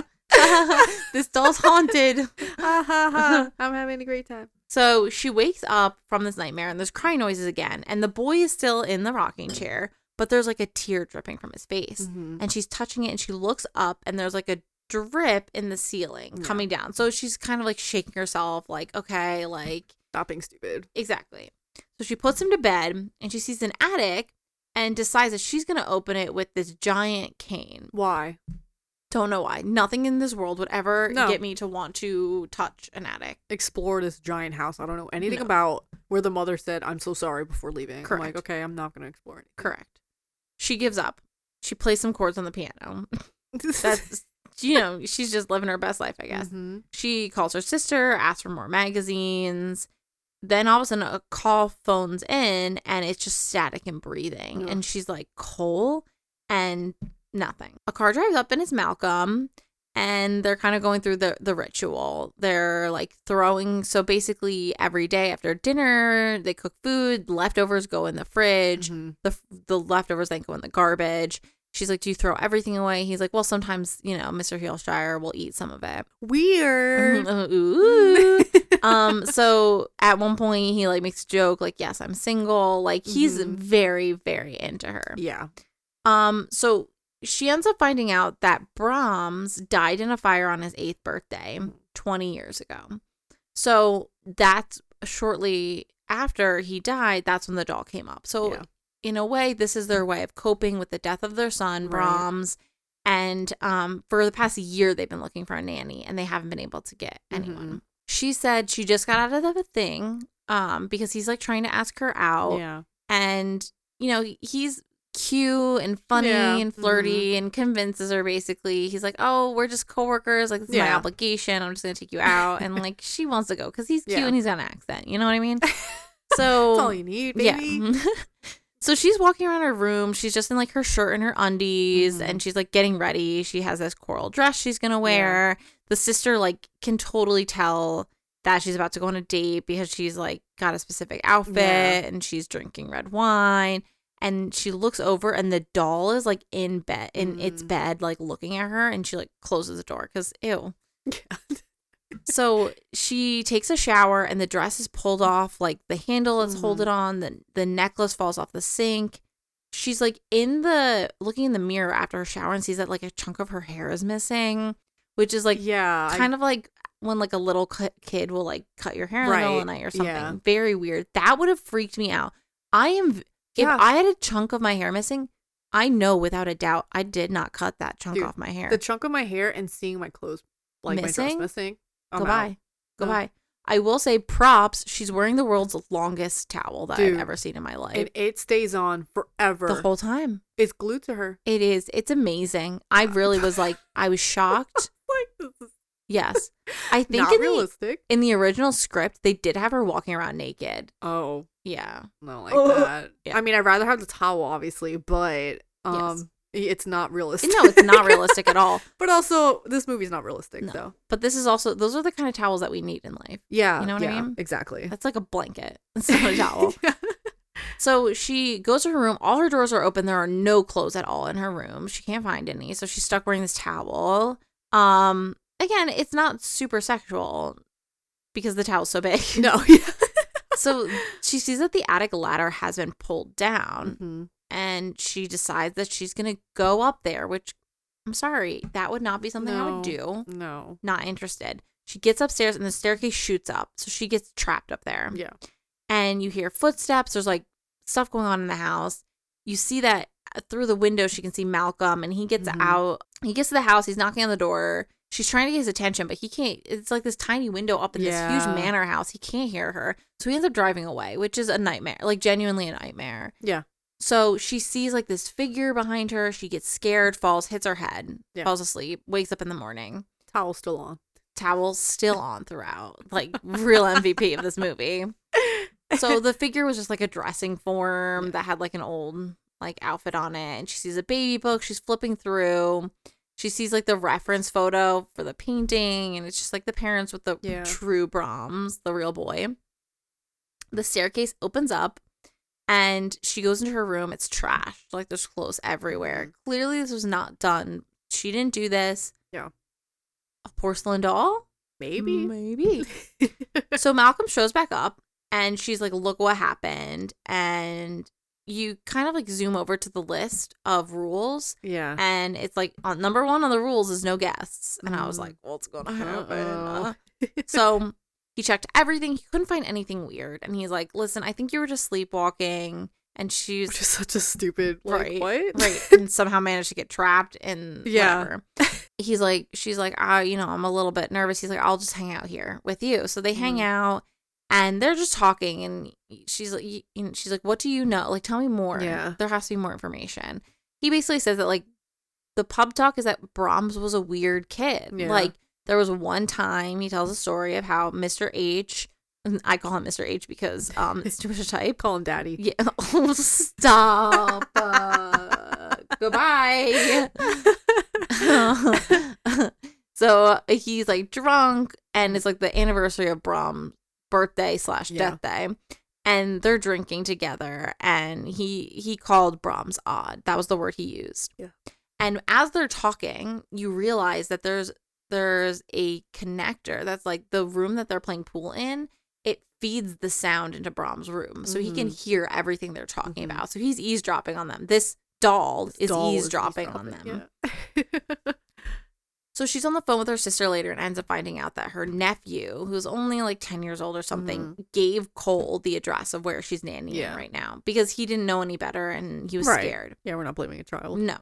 this doll's haunted. Ah, ha ha ha. I'm having a great time. So she wakes up from this nightmare and there's crying noises again. And the boy is still in the rocking chair, but there's like a tear dripping from his face. Mhm. And she's touching it and she looks up and there's like a drip in the ceiling Yeah. coming down. So she's kind of like shaking herself, like, okay, like, Stop being stupid. exactly. So she puts him to bed and she sees an attic and decides that she's going to open it with this giant cane. Why? Don't know why. Nothing in this world would ever No. get me to want to touch an attic. Explore this giant house. I don't know anything No. about where the mother said, I'm so sorry before leaving. I'm like, okay, I'm not gonna explore it. Correct. She gives up. She plays some chords on the piano. That's you know, she's just living her best life, I guess. Mhm. She calls her sister, asks for more magazines. Then all of a sudden a call phones in and it's just static and breathing. Ugh. And she's like, Cole and nothing. A car drives up and it's Malcolm and they're kind of going through the the ritual. They're like throwing so basically every day after dinner, they cook food, leftovers go in the fridge Mhm. the the leftovers then go in the garbage. She's like, "Do you throw everything away?" He's like, "Well, sometimes you know, Mr. Heelshire will eat some of it." Weird. Ooh. um. So at one point, he like makes a joke, like, "Yes, I'm single." Like he's Mhm. very, very into her. yeah. Um. So she ends up finding out that Brahms died in a fire on his eighth birthday, Mhm. twenty years ago. So that's shortly after he died. That's when the doll came up. So Yeah. in a way, this is their way of coping with the death of their son, Right. Brahms. And um, for the past year, they've been looking for a nanny, and they haven't been able to get anyone. Mhm. She said she just got out of the thing um, because he's like trying to ask her out, Yeah. and you know he's cute and funny Yeah. and flirty and convinces her basically he's like oh we're just coworkers like this is my obligation i'm just gonna take you out and like she wants to go because he's cute Yeah. and he's got an accent you know what i mean so That's all you need, baby. yeah. so she's walking around her room. She's just in like her shirt and her undies, Mhm. and she's like getting ready. She has this coral dress she's gonna wear. The sister like can totally tell that she's about to go on a date because she's like got a specific outfit Yeah. and she's drinking red wine. And she looks over, and the doll is like in bed, in its Mm. bed, like looking at her, and she like closes the door because ew. So she takes a shower and the dress is pulled off, like the handle is Mhm. holded on, the the necklace falls off the sink. She's like in the looking in the mirror after her shower and sees that like a chunk of her hair is missing, which is like yeah. kind of like when like a little kid will like cut your hair in the middle of the night or something. yeah. Very weird. That would have freaked me out. I am Yeah. if I had a chunk of my hair missing, I know without a doubt I did not cut that chunk Dude, off my hair. the chunk of my hair and seeing my clothes, like my Missing? dress missing. I'm out. Oh, Goodbye. No. Goodbye. I will say props. She's wearing the world's longest towel that Dude. I've ever seen in my life. And it stays on forever. the whole time. it's glued to her. It is. It's amazing. I really was like, I was shocked. Like this is Yes. I think Not in the, in the original script, they did have her walking around naked. Oh, Yeah. not like Ugh. that. Yeah. I mean, I'd rather have the towel, obviously, but um, it's not realistic. No, it's not realistic at all. but also, this movie's not realistic, No. so But this is also, those are the kind of towels that we need in life. yeah, You know what I mean? Exactly. That's like a blanket. It's not a towel. So she goes to her room. All her doors are open. There are no clothes at all in her room. She can't find any. So she's stuck wearing this towel. Um, again, it's not super sexual because the towel's so big. no, yeah. so she sees that the attic ladder has been pulled down Mhm. and she decides that she's going to go up there, which I'm sorry, that would not be something I would do. No. Not interested. She gets upstairs and the staircase shoots up. So she gets trapped up there Yeah. and you hear footsteps. There's like stuff going on in the house. You see that uh, through the window, she can see Malcolm, and he gets Mhm. out. He gets to the house. He's knocking on the door. She's trying to get his attention, but he can't. It's like this tiny window up in this huge manor house. He can't hear her. So he ends up driving away, which is a nightmare, like genuinely a nightmare. Yeah. So she sees like this figure behind her. She gets scared, falls, hits her head, Yeah. falls asleep, wakes up in the morning. Towel still on. Towel still on throughout. Like real MVP of this movie so the figure was just like a dressing form Yeah. that had like an old like outfit on it and she sees a baby book she's flipping through she sees like the reference photo for the painting and it's just like the parents with the Yeah. true brahms the real boy. The staircase opens up and she goes into her room. It's trashed like there's clothes everywhere. Mm-hmm. Clearly this was not done. She didn't do this. Yeah. a porcelain doll? Maybe. maybe. So Malcolm shows back up and she's like, look what happened. And you kind of like zoom over to the list of rules. yeah. And it's like on number one on the rules is no guests. And I was Mm. like, what's gonna happen? So he checked everything. He couldn't find anything weird. And he's like, listen, I think you were just sleepwalking. And she's is such a stupid. Like, right, What? right, and somehow managed to get trapped in Yeah. whatever. He's like, she's like, ah, you know, I'm a little bit nervous. He's like, I'll just hang out here with you. So they hang Mhm. out, and they're just talking, and she's like, you you know, she's like, what do you know? Like, tell me more. Yeah. there has to be more information. He basically says that like the pub talk is that Brahms was a weird kid. Yeah. Like there was one time he tells a story of how Mr. h I call him Mr. H because um it's too much a type. Call him daddy. Yeah. Oh, stop. Uh, goodbye. so he's like drunk, and it's like the anniversary of Brahms' birthday slash Yeah. death day, and they're drinking together. And he he called Brahms odd. That was the word he used. Yeah. And as they're talking, you realize that there's there's a connector that's like the room that they're playing pool in. It feeds the sound into Brahms' room, so he can hear everything they're talking Mhm. about. So he's eavesdropping on them. This doll This is doll eavesdropping on them. Yeah. So she's on the phone with her sister later and ends up finding out that her nephew, who's only like 10 years old or something, gave Cole the address of where she's nannying Mm-hmm. Yeah. right now because he didn't know any better and he was Right. scared. yeah, we're not blaming a child. No.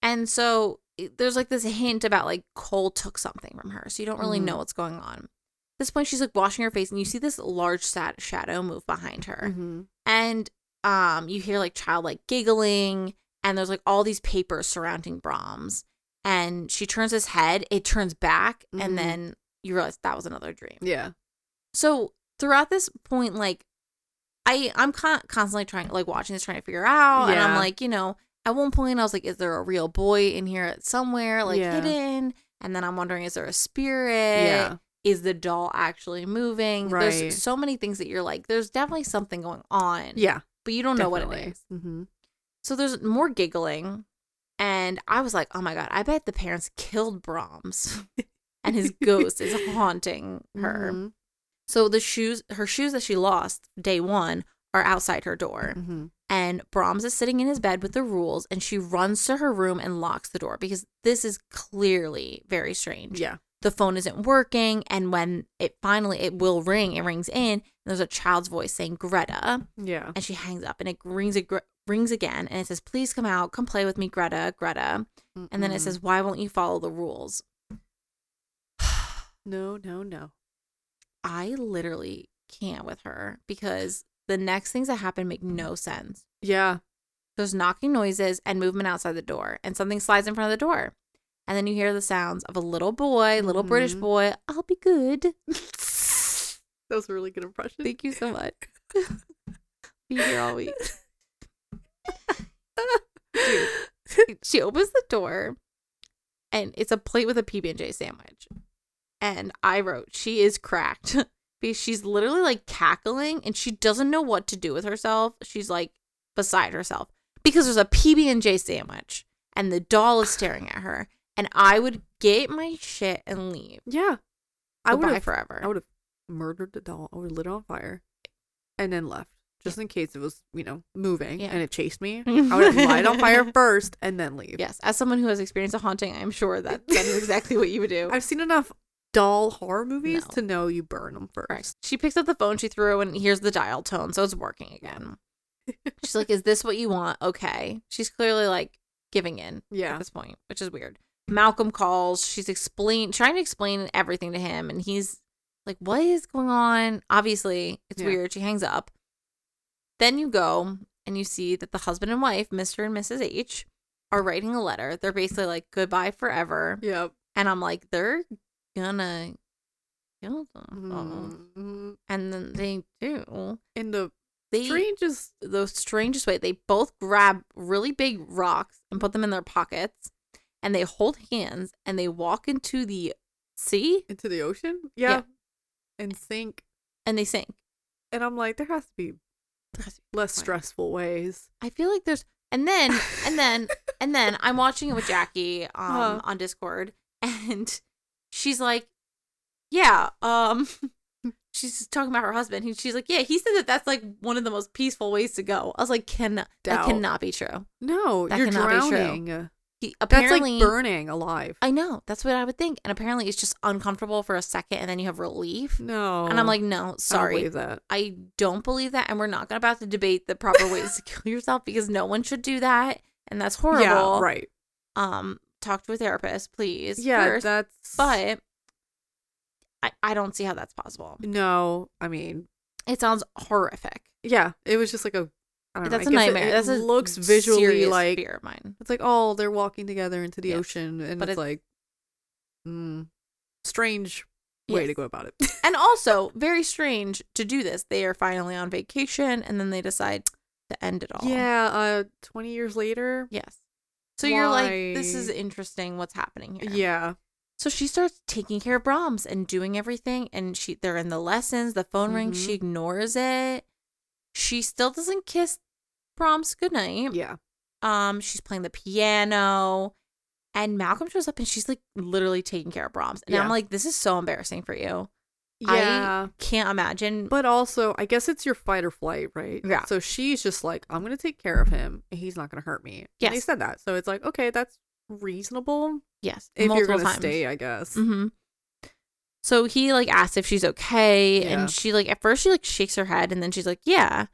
And so there's like this hint about like Cole took something from her. So you don't really Mhm. know what's going on. At this point, she's like washing her face and you see this large sad shadow move behind her hmm and um you hear like child like giggling and there's like all these papers surrounding Brahms and she turns his head it turns back Mhm. and then you realize that was another dream Yeah. so throughout this point like i i'm con- constantly trying like watching this trying to figure out yeah. and i'm like you know at one point i was like is there a real boy in here somewhere like Yeah. hidden and then i'm wondering is there a spirit Yeah. is the doll actually moving Right. there's so many things that you're like there's definitely something going on Yeah. but you don't know what it is. Mm-hmm. So there's more giggling, and I was like, oh my god, I bet the parents killed Brahms, and his ghost is haunting her. Mm-hmm. So the shoes, her shoes that she lost day one, are outside her door, Mm-hmm. and Brahms is sitting in his bed with the rules, and she runs to her room and locks the door because this is clearly very strange. Yeah. The phone isn't working, and when it finally it will ring, it rings in. And there's a child's voice saying Greta, Yeah. and she hangs up and it rings ag- rings again and it says please come out come play with me greta greta and then it says why won't you follow the rules no, no, no. i literally can't with her because the next things that happen make no sense Yeah. there's knocking noises and movement outside the door and something slides in front of the door And then you hear the sounds of a little boy, little British Mhm. boy. I'll be good. that was a really good impression. Thank you so much. be here all week. she opens the door and it's a plate with a PB&J sandwich. And I wrote, she is cracked. because she's literally like cackling and she doesn't know what to do with herself. She's like beside herself because there's a PB&J sandwich and the doll is staring at her. And I would get my shit and leave. Yeah. I would have forever. I would have murdered the doll. I would have lit it on fire and then left. Just in case it was, you know, moving Yeah. and it chased me. I would have light on fire first and then leave. Yes, as someone who has experienced a haunting, I'm sure that that is exactly what you would do. I've seen enough doll horror movies No. to know you burn them first. She picks up the phone, she threw and hears the dial tone, so it's working again. She's like, "Is this what you want?" Okay. She's clearly like giving in yeah. at this point, which is weird. Malcolm calls. She's explain trying to explain everything to him, and he's like, "What is going on?" Obviously, it's Yeah. weird. She hangs up. Then you go and you see that the husband and wife, Mr. and Mrs. H, are writing a letter. They're basically like goodbye forever. Yep. And I'm like, they're gonna kill them. Mhm. And then they do. In the They strangest the strangest way. They both grab really big rocks and put them in their pockets, and they hold hands and they walk into the sea into the ocean. Yeah. Yeah. And sink. and they sink. And I'm like, there has to be less stressful ways. I feel like there's and then and then and then I'm watching it with Jackie um Uh-huh. on Discord and she's like, yeah, um she's talking about her husband. and She's like, yeah, he said that that's like one of the most peaceful ways to go. I was like, can that cannot be true. No, That you're cannot be true. He That's apparently like burning alive. I know. That's what I would think. And apparently it's just uncomfortable for a second and then you have relief. No. And I'm like, no, I don't sorry. believe that. I don't believe that. And we're not gonna about to debate the proper ways to kill yourself because no one should do that. And that's horrible. Yeah, right. Um, talk to a therapist, please. Yeah, first. that's but I, I don't see how that's possible. no. I mean, It sounds horrific. yeah, it was just like a. I don't know. That's a nightmare. It, that's a looks visually like fear of mine. it's like oh they're walking together into the Yes, ocean and but it's, it's- like, mm, strange way to go about it. And also very strange to do this. They are finally on vacation and then they decide to end it all. yeah, uh, twenty years later. Yes. So you're like, this is interesting. What's happening here? Yeah, So she starts taking care of Brahms and doing everything, and she they're in the lessons. The phone rings. Mhm. She ignores it. She still doesn't kiss Brahms goodnight. yeah. Um, she's playing the piano, and Malcolm shows up, and she's like literally taking care of Brahms. And Yeah. I'm like, this is so embarrassing for you. I- Yeah. Can't imagine. But also, I guess it's your fight or flight, right? Yeah. So she's just like, I'm gonna take care of him, and he's not gonna hurt me. And they Yes. said that, so it's like, okay, that's reasonable yes, if you're gonna stay, I guess. Mm-hmm. So he like asks if she's okay, Yeah. and she like at first she like shakes her head, and then she's like, yeah.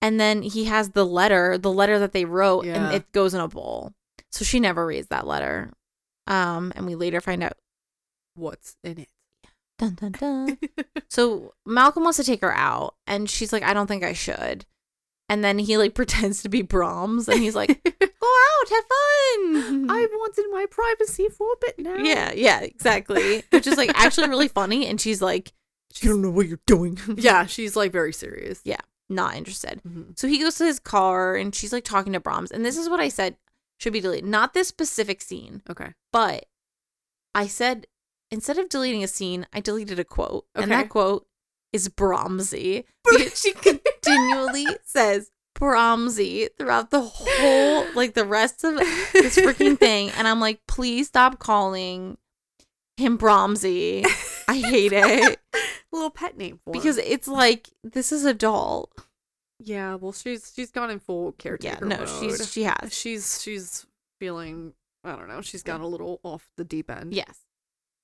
And then he has the letter, the letter that they wrote, Yeah. and it goes in a bowl. So she never reads that letter. Um, and we later find out. What's in it? Dun dun dun. so Malcolm wants to take her out, and she's like, I don't think I should. And then he like pretends to be Brahms, and he's like, Go out, have fun. I wanted my privacy for a bit now. Yeah, yeah, exactly. Which is like actually really funny. And she's like, You don't know what you're doing. Yeah, she's like very serious. Yeah. Not interested. Mhm. So he goes to his car and she's like talking to Brahms. And this is what I said should be deleted. Not this specific scene, Okay. but I said instead of deleting a scene, I deleted a quote. And Okay. that quote is. Because she continually says Brahmsy throughout the whole, like the rest of this freaking thing. And I'm like, please stop calling him Brahmsy. I hate it A little pet name for him. because it's like this is a doll. yeah, well, she's she's gone in full character. Yeah, no, mode. she's she has. she's she's feeling. I don't know. She's gone a little off the deep end. Yes.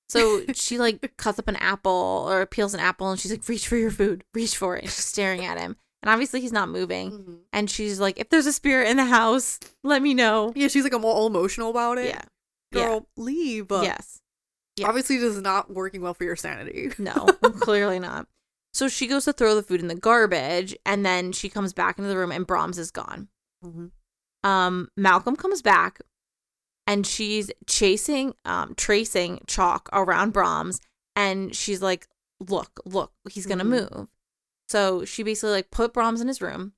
So she like cuts up an apple or peels an apple and she's like, reach for your food, reach for it. And she's staring at him. And obviously he's not moving. Mhm. And she's like, if there's a spirit in the house, let me know. Yeah, she's like I'm all emotional about it. Yeah. Girl, leave. Yes. yeah. Obviously, this is not working well for your sanity. No, clearly not. So she goes to throw the food in the garbage and then she comes back into the room and Brahms is gone. Mhm. Um, Malcolm comes back and she's chasing, um, tracing chalk around Brahms, and she's like, "Look, look, he's gonna Mhm. move." So she basically like put Brahms in his room,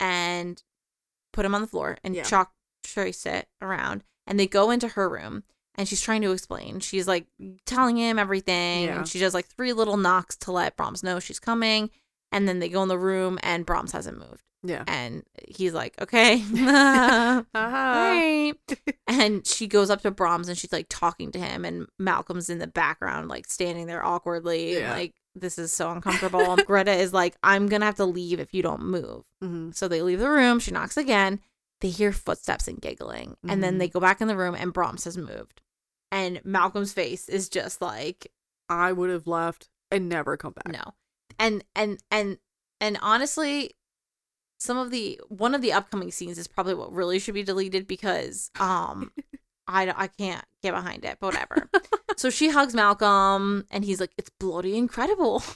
and put him on the floor and Yeah. chalk trace it around, and they go into her room. And she's trying to explain. She's like telling him everything. Yeah. And she does like three little knocks to let Brahms know she's coming. And then they go in the room and Brahms hasn't moved. Yeah. And he's like, okay. Haha. right. and she goes up to Brahms and she's like talking to him, and Malcolm's in the background, like standing there awkwardly. Yeah. Like, this is so uncomfortable. Greta is like, I'm gonna have to leave if you don't move. Mhm. So they leave the room. She knocks again. They hear footsteps and giggling. And then they go back in the room, and Brahms has moved. And Malcolm's face is just like, I would have left and never come back. no. And and and and honestly, some of the one of the upcoming scenes is probably what really should be deleted because um I I can't get behind it, but whatever. so she hugs Malcolm and he's like, "It's bloody incredible."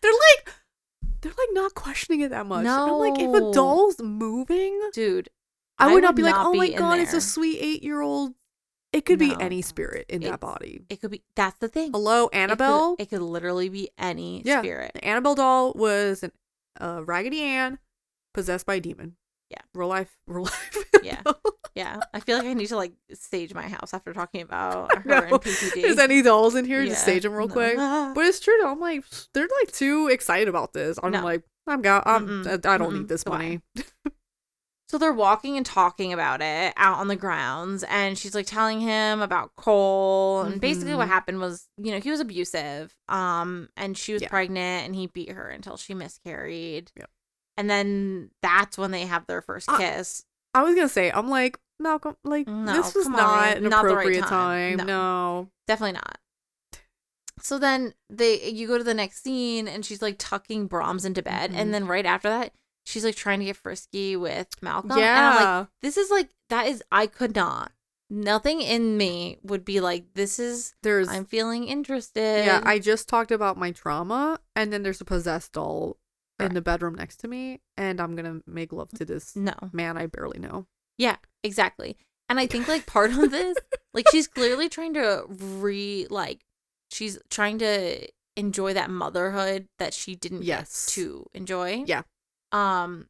They're like they're like not questioning it that much. And I'm like, if a doll's moving, Dude, I I would not would be like, oh my be in god, it's a sweet eight year old. It could be any spirit in that body. it could be that's the thing. Hello, It could- Annabelle. It could, literally be any Yeah. spirit. The Annabelle doll was an uh, Raggedy Ann possessed by a demon. Yeah. Real life. Real life. Yeah. Yeah. I feel like I need to like stage my house after talking about her No. and PTD. There's any dolls in here? Yeah. Just stage them real No. quick. But it's true. though. I'm like, they're like too excited about this. I'm No. like, I'm got. I'm, Mm-mm. I don't Mm-mm. need this money. So they're walking and talking about it out on the grounds, and she's like telling him about Cole, and basically what Mhm. happened was, you know, he was abusive, um, and she was Yeah. pregnant, and he beat her until she miscarried, Yep. and then that's when they have their first kiss. I was gonna say, I'm like, Malcolm, like No, this was not on. an Not the right appropriate time. time. No. No. Definitely not. So then they you go to the next scene and she's like tucking Brahms into bed Mhm. and then right after that she's like trying to get frisky with Malcolm. And I'm like, Yeah. this is like that is I could not. Nothing in me would be like this is There's I'm feeling interested. yeah. I just talked about my trauma, and then there's a possessed doll in the bedroom next to me, and I'm gonna make love to this no. man I barely know. Yeah, exactly. And I think like part of this, like she's clearly trying to re like she's trying to enjoy that motherhood that she didn't Yes. get to enjoy. Yeah. Um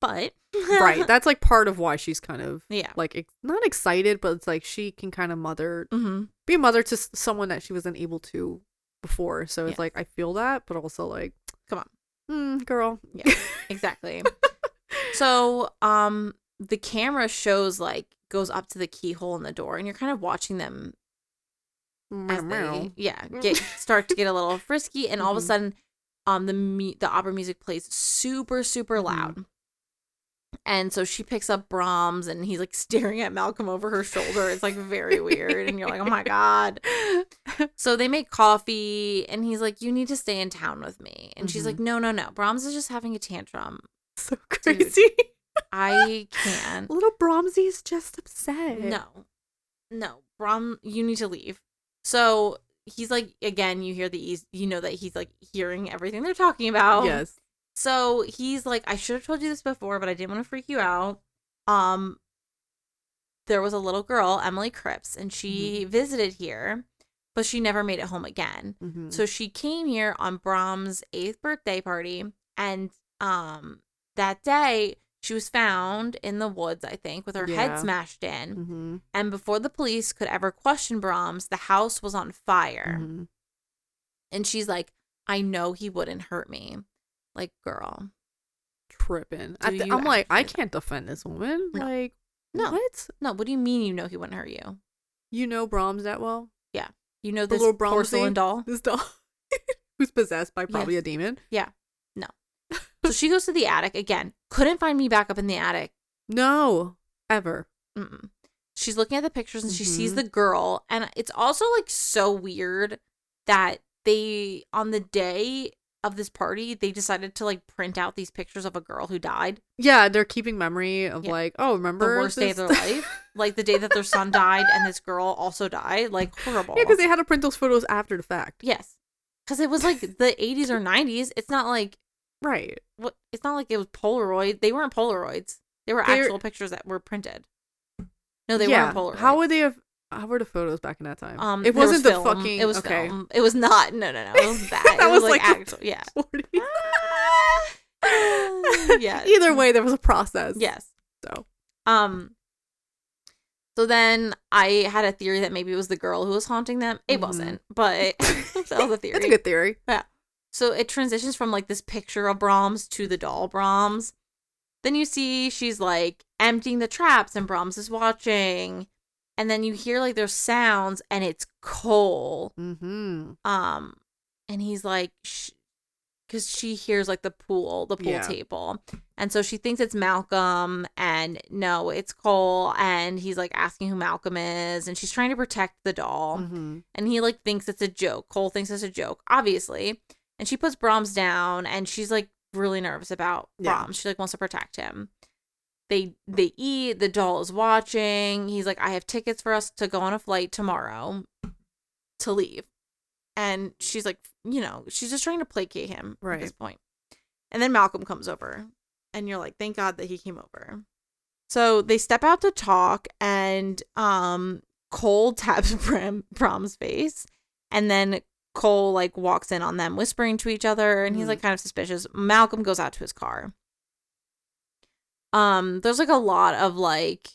but right. That's like part of why she's kind of yeah. like ex- not excited, but it's like she can kind of mother, hmm be a mother to someone that she wasn't able to before. So it's Yeah. like I feel that, but also like, Come on. mm, girl. Yeah. Exactly. so um the camera shows like goes up to the keyhole in the door and you're kind of watching them as they yeah get start to get a little frisky and all of a Mhm. sudden um the mu- the opera music plays super super Mhm. loud. And so she picks up Brahms and he's like staring at Malcolm over her shoulder. It's like very weird. And you're like oh my god. So they make coffee and he's like you need to stay in town with me. And she's Mhm. like no no no. Brahms is just having a tantrum. So crazy. I can't. Little Brahmsy's just upset. no. No. Brahm you need to leave. So he's like again you hear the eas- you know that he's like hearing everything they're talking about Yes. so he's like i should have told you this before but i didn't want to freak you out um there was a little girl emily cribbs and she visited here but she never made it home again Mhm. so she came here on brahms eighth birthday party and um that day she was found in the woods i think with her Yeah. head smashed in Mhm. and before the police could ever question Brahms, the house was on fire. Mhm. And she's like, I know he wouldn't hurt me. Like, girl. tripping. I I'm like, I can't defend this woman. No. Like, No. what? No, what do you mean you know he wouldn't hurt you? You know Brahms that well? Yeah. You know The this little Brahmsy? porcelain doll? This doll who's possessed by probably a demon? Yeah. No. so she goes to the attic again. Couldn't find me back up in the attic. No, ever. Mm-mm. She's looking at the pictures and she sees Mhm. the girl. And it's also like so weird that they, on the day of this party, they decided to like print out these pictures of a girl who died. Yeah, they're keeping memory of Yeah. like, oh, the remember worst day of their life. Like the day that their son died and this girl also died. Like horrible. yeah, because they had to print those photos after the fact. yes, because it was like the 80s or 90s. It's not like Right. what. It's not like it was Polaroid. They weren't Polaroids. They were They're- actual pictures that were printed. No, they yeah. weren't Polaroid. How would they have? How were the photos back in that time? Um, it there was wasn't the fucking. It was okay. film. It was not. No, no, no. It was that. That it was, was like, like actual. Yeah. 40. yeah. Either way, there was a process. Yes. So Um. So then I had a theory that maybe it was the girl who was haunting them. It Mhm. wasn't, but that was a theory. that's a good theory. So it transitions from like this picture of Brahms to the doll Brahms. Then you see she's like emptying the traps and Brahms is watching. And then you hear like there's sounds and it's Cole. Mm-hmm. Um and he's like cuz she hears like the pool, the pool Yeah. table. And so she thinks it's Malcolm and no, it's Cole and he's like asking who Malcolm is and she's trying to protect the doll Mm-hmm. and he like thinks it's a joke. Cole thinks it's a joke, obviously. And she puts Brahms down and she's like really nervous about Yeah. Brahms. She like wants to protect him. They they eat, the doll is watching. He's like, I have tickets for us to go on a flight tomorrow to leave. And she's like, you know, she's just trying to placate him at this point. And then Malcolm comes over. And you're like, thank God that he came over. So they step out to talk and um Cole taps Bram Brahm's face. And then Cole like walks in on them whispering to each other and he's Mhm. like kind of suspicious. Malcolm goes out to his car. Um, there's like a lot of like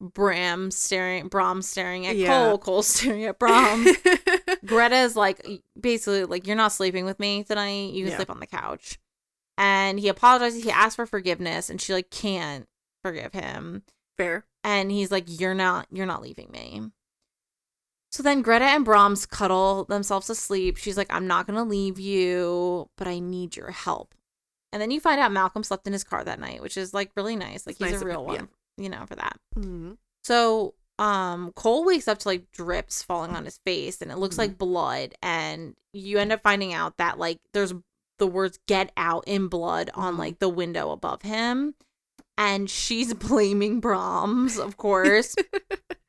Bram staring Bram staring at Yeah. Cole, Cole staring at Bram. Greta is like basically like you're not sleeping with me tonight. You can Yeah. sleep on the couch. And he apologizes. He asks for forgiveness, and she like can't forgive him. Fair. And he's like, "You're not. You're not leaving me." So then Greta and Brahms cuddle themselves to sleep. She's like, "I'm not gonna leave you, but I need your help." And then you find out Malcolm slept in his car that night, which is like really nice. Like It's he's nice a real him, yeah. one, you know, for that. Mm-hmm. So um Cole wakes up to like drips falling on his face and it looks Mhm. like blood and you end up finding out that like there's the words get out in blood on Mhm. like the window above him and she's blaming Brahms of course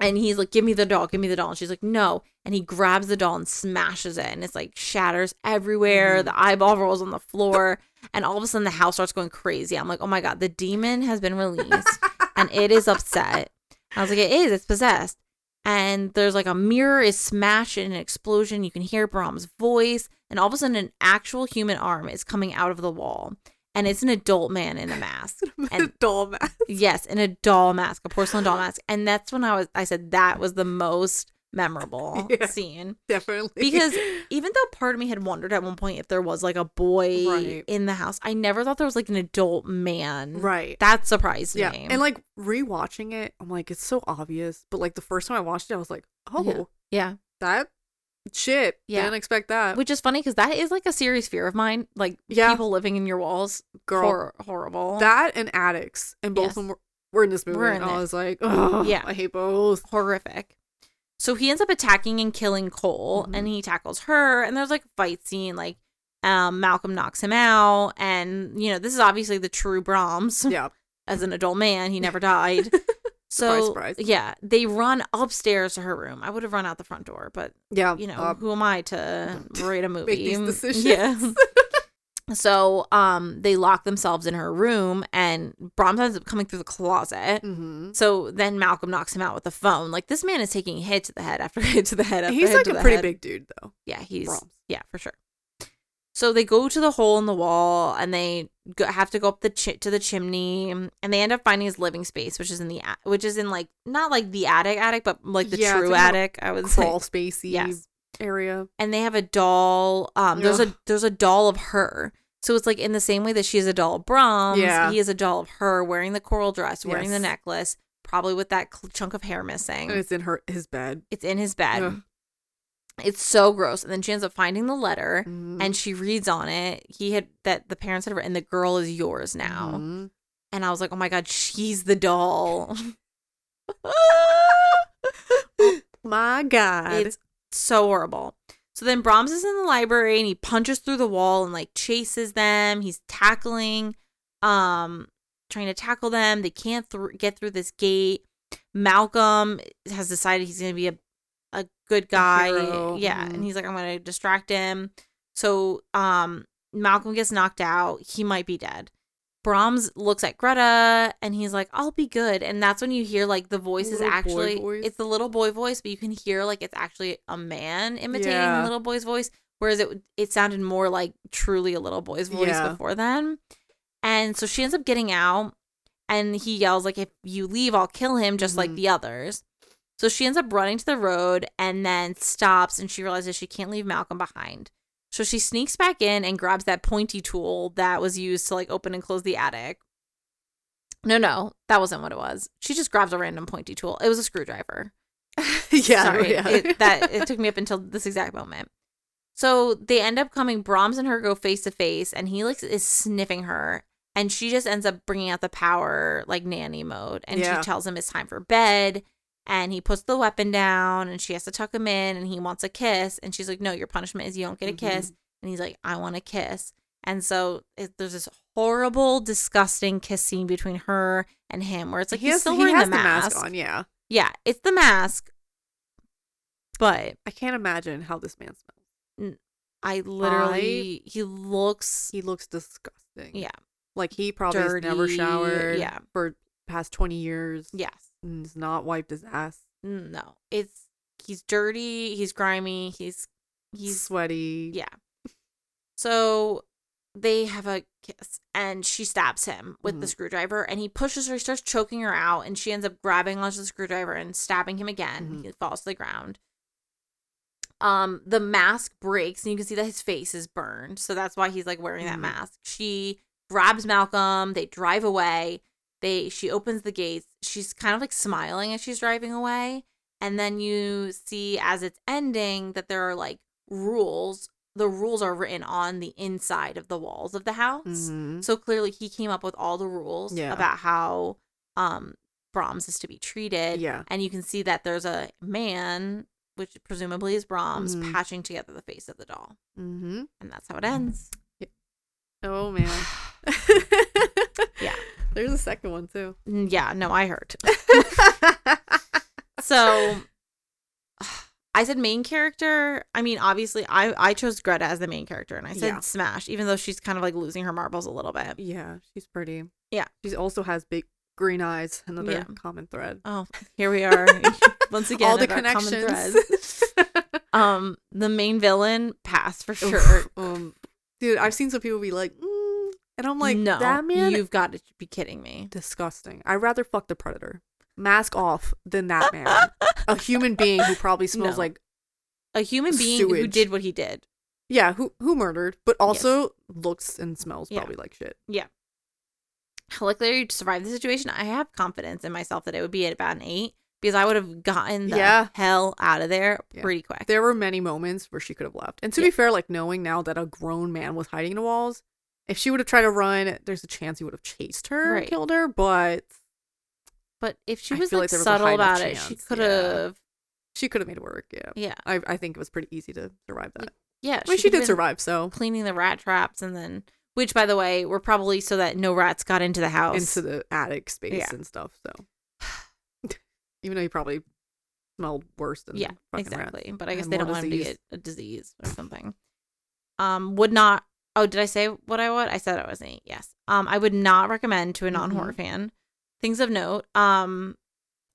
and he's like give me the doll give me the doll and she's like no and he grabs the doll and smashes it and it's like shatters everywhere Mhm. the eyeball rolls on the floor and all of a sudden the house starts going crazy I'm like oh my god the demon has been released and it is upset. I was like, it is, it's possessed. And there's like a mirror is smashed in an explosion. You can hear Brahm's voice, and all of a sudden, an actual human arm is coming out of the wall, and it's an adult man in a mask. And- doll mask. yes, in a doll mask, a porcelain doll mask. And that's when I was, I said that was the most memorable Yeah. scene Definitely. because even though part of me had wondered at one point if there was like a boy Right. in the house, I never thought there was like an adult man. right. That surprised yeah. me. And like rewatching it, I'm like, it's so obvious. But like the first time I watched it, I was like, oh, yeah. that shit. Yeah. Didn't expect that. Which is funny because that is like a serious fear of mine. Like Yeah. people living in your walls. Girl, Hor- horrible. that and addicts, and both Yes. of them were, were in this movie. In and I was like, oh, Yeah. I hate both. horrific. So he ends up attacking and killing Cole Mhm. and he tackles her and there's like a fight scene like um Malcolm knocks him out and you know this is obviously the true Brahms Yeah. as an adult man he never died. So Surprise, surprise. yeah, they run upstairs to her room. I would have run out the front door, but Yeah. you know, uh, who am I to write a movie? make these decisions. Yeah. So um they lock themselves in her room and Brahms ends up coming through the closet. hmm So then Malcolm knocks him out with the phone. Like this man is taking hit to the head after hit to the head. After He's hit like to a the pretty head. big dude, though. Yeah, he's Brahms. yeah for sure. So they go to the hole in the wall and they go, have to go up the chi- to the chimney and they end up finding his living space, which is in the a- which is in like not like the attic attic, but like the Yeah, true attic. I would say. Crawl spacey Yes. area. and they have a doll. Um, there's a there's a doll of her. So it's like in the same way that she is a doll of Brahms, Yeah. he is a doll of her wearing the coral dress, wearing the necklace, probably with that cl- chunk of hair missing. And it's in her his bed. It's in his bed. Ugh. It's so gross. And then she ends up finding the letter Mhm. and she reads on it. He had that the parents had written, the girl is yours now. Mhm. And I was like, oh my God, she's the doll. My God. It's so horrible. So then Brahms is in the library and he punches through the wall and like chases them. He's tackling, um, trying to tackle them. They can't thr get through this gate. Malcolm has decided he's going to be a good guy. Yeah. mhm. And he's like, I'm going to distract him. So, um, Malcolm gets knocked out. He might be dead. Brahms looks at Greta and he's like, I'll be good. And that's when you hear like the voice is actually voice. it's the little boy voice, but you can hear like it's actually a man imitating Yeah. the little boy's voice. Whereas it it sounded more like truly a little boy's voice Yeah. before then. And so she ends up getting out and he yells like if you leave I'll kill him just like Mhm. the others. So she ends up running to the road and then stops and she realizes she can't leave Malcolm behind. So she sneaks back in and grabs that pointy tool that was used to like open and close the attic. No, no, that wasn't what it was. She just grabs a random pointy tool. It was a screwdriver. yeah, Sorry, yeah. it, that it took me up until this exact moment. So they end up coming. Brahms and her go face to face, and he like is sniffing her, and she just ends up bringing out the power like nanny mode, and Yeah. she tells him it's time for bed, and he puts the weapon down, and she has to tuck him in, and he wants a kiss, and she's like, "No, your punishment is you don't get a Mhm. kiss," and he's like, "I want a kiss," and so it, there's this horrible, disgusting kiss scene between her and him, where it's like he he's has, still wearing has the mask. on. Yeah, Yeah, it's the mask, but I can't imagine how this man smells. I literally he looks He looks disgusting. yeah like he probably has never showered. yeah. for past twenty years. yes and has not wiped his ass. no it's he's dirty he's grimy he's He's he's sweaty. yeah so they have a kiss and she stabs him with the Mhm. screwdriver and he pushes her he starts choking her out and she ends up grabbing onto the screwdriver and stabbing him again Mhm. he falls to the ground um the mask breaks and you can see that his face is burned so that's why he's like wearing that Mhm. mask she grabs malcolm they drive away they she opens the gates she's kind of like smiling as she's driving away and then you see as it's ending that there are like rules the rules are written on the inside of the walls of the house Mhm. so clearly he came up with all the rules Yeah. about how um brahms is to be treated Yeah. and you can see that there's a man which presumably is brahms Mhm. patching together the face of the doll Mm-hmm. and that's how it ends Oh man. Yeah. There's a second one too. Mm, yeah no i heard so I said main character. I mean, obviously, I I chose Greta as the main character, and I said Yeah. Smash, even though she's kind of like losing her marbles a little bit. yeah, she's pretty. Yeah. She also has big green eyes. Another Yeah. common thread. Oh, here we are once again. All the connections. Um, the main villain pass for sure. um, dude, I've seen some people be like, mm, and I'm like, no, that man, you've got to be kidding me. disgusting. I'd rather fuck the predator, mask off, than that man. a human being who probably smells No. like A human being who did what he did. yeah, who who murdered, but also looks and smells Yeah. probably like shit. Yeah. Luckily, to survive the situation, I have confidence in myself that it would be at about an eight because I would have gotten the Yeah. hell out of there Yeah. pretty quick. There were many moments where she could have left. And to Yeah. be fair, like knowing now that a grown man was hiding in the walls, if she would have tried to run, there's a chance he would have chased her Right. and killed her. But But if she was like, like there was subtle about it, she could yeah. have. she could have made it work. Yeah, Yeah. I I think it was pretty easy to survive that. Yeah. I mean, she could've did survive, so Cleaning the rat traps and then, which by the way, were probably so that no rats got into the house. into the attic space Yeah. and stuff. So even though he probably smelled worse than yeah, fucking rats. exactly. But I guess they don't want him to get a disease or something. Um, would not. Oh, did I say what I would? I said I was an eight. Yes. Um, I would not recommend to a non-horror Mm-hmm. fan. Things of note. Um,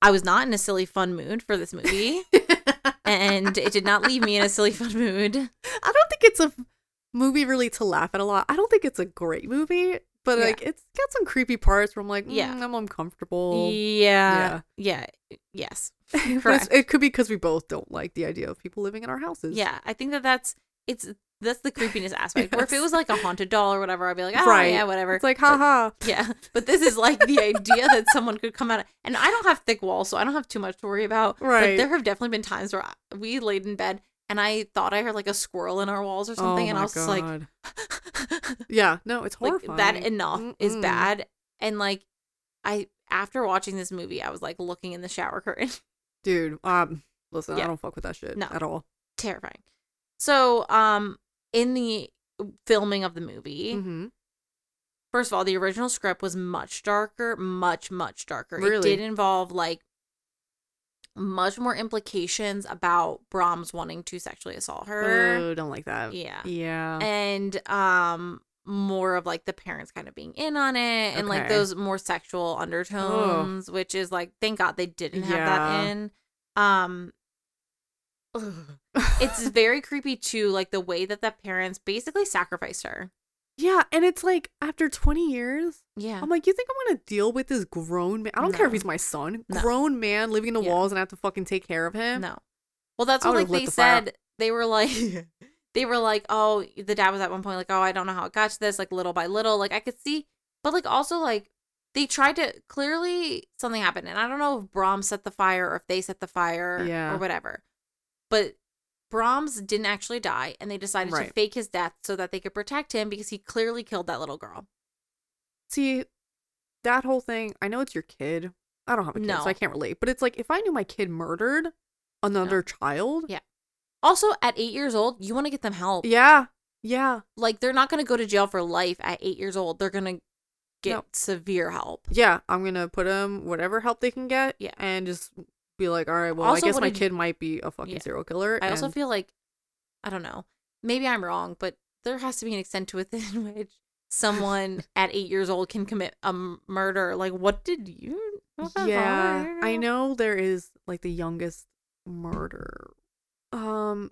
I was not in a silly fun mood for this movie, and it did not leave me in a silly fun mood. I don't think it's a movie really to laugh at a lot. I don't think it's a great movie, but Yeah. like it's got some creepy parts where I'm like, Yeah. yeah, I'm uncomfortable. Yeah. Yeah. Yes. Correct. it could be because we both don't like the idea of people living in our houses. Yeah. I think that that's it's that's the creepiness aspect. Or if it was like a haunted doll or whatever, I'd be like, oh Right. yeah, whatever. It's like, But- haha. Yeah, but this is like the idea that someone could come out, Of, and I don't have thick walls, so I don't have too much to worry about. Right. But there have definitely been times where I- we laid in bed and I thought I heard like a squirrel in our walls or something, oh and I was just like, yeah, no, it's like horrifying. that enough is Mm-mm. bad. And like, I after watching this movie, I was like looking in the shower curtain, Dude, um, listen, Yeah. I don't fuck with that shit No. at all. terrifying. So, um, in the filming of the movie, Mm-hmm. First of all, the original script was much darker, much, much darker. It did involve like much more implications about Brahms wanting to sexually assault her. Oh, don't like that. yeah. Yeah. And um more of like the parents kind of being in on it and like those more sexual undertones, which is like thank God they didn't have that in. Um it's very creepy too, like the way that the parents basically sacrificed her. yeah, and it's like after 20 years, Yeah. I'm like, you think I'm gonna deal with this grown man? I don't care if he's my son, No. grown man living in the Yeah. walls and I have to fucking take care of him. No. Well, that's what like they the said. They were like, they were like, oh, the dad was at one point like, oh, I don't know how it got to this, like little by little. Like I could see, but like also like they tried to clearly something happened, and I don't know if Brahms set the fire or if they set the fire Yeah. or whatever. But Brahms didn't actually die, and they decided to fake his death so that they could protect him because he clearly killed that little girl. See, that whole thing, I know it's your kid. I don't have a kid, No. so I can't relate. But it's like if I knew my kid murdered another child. Yeah. Also, at eight years old, you want to get them help. Yeah. Yeah. Like they're not going to go to jail for life at eight years old. They're going to get No. severe help. Yeah. I'm gonna put them whatever help they can get. Yeah. And just be like, all right, well, Also, I guess what my did- kid might be a fucking Yeah. serial killer. I also and- feel like, I don't know, maybe I'm wrong, but there has to be an extent to within which someone at eight years old can commit a m- murder. Like, what did you? what the yeah fuck? i know there is like the youngest murder um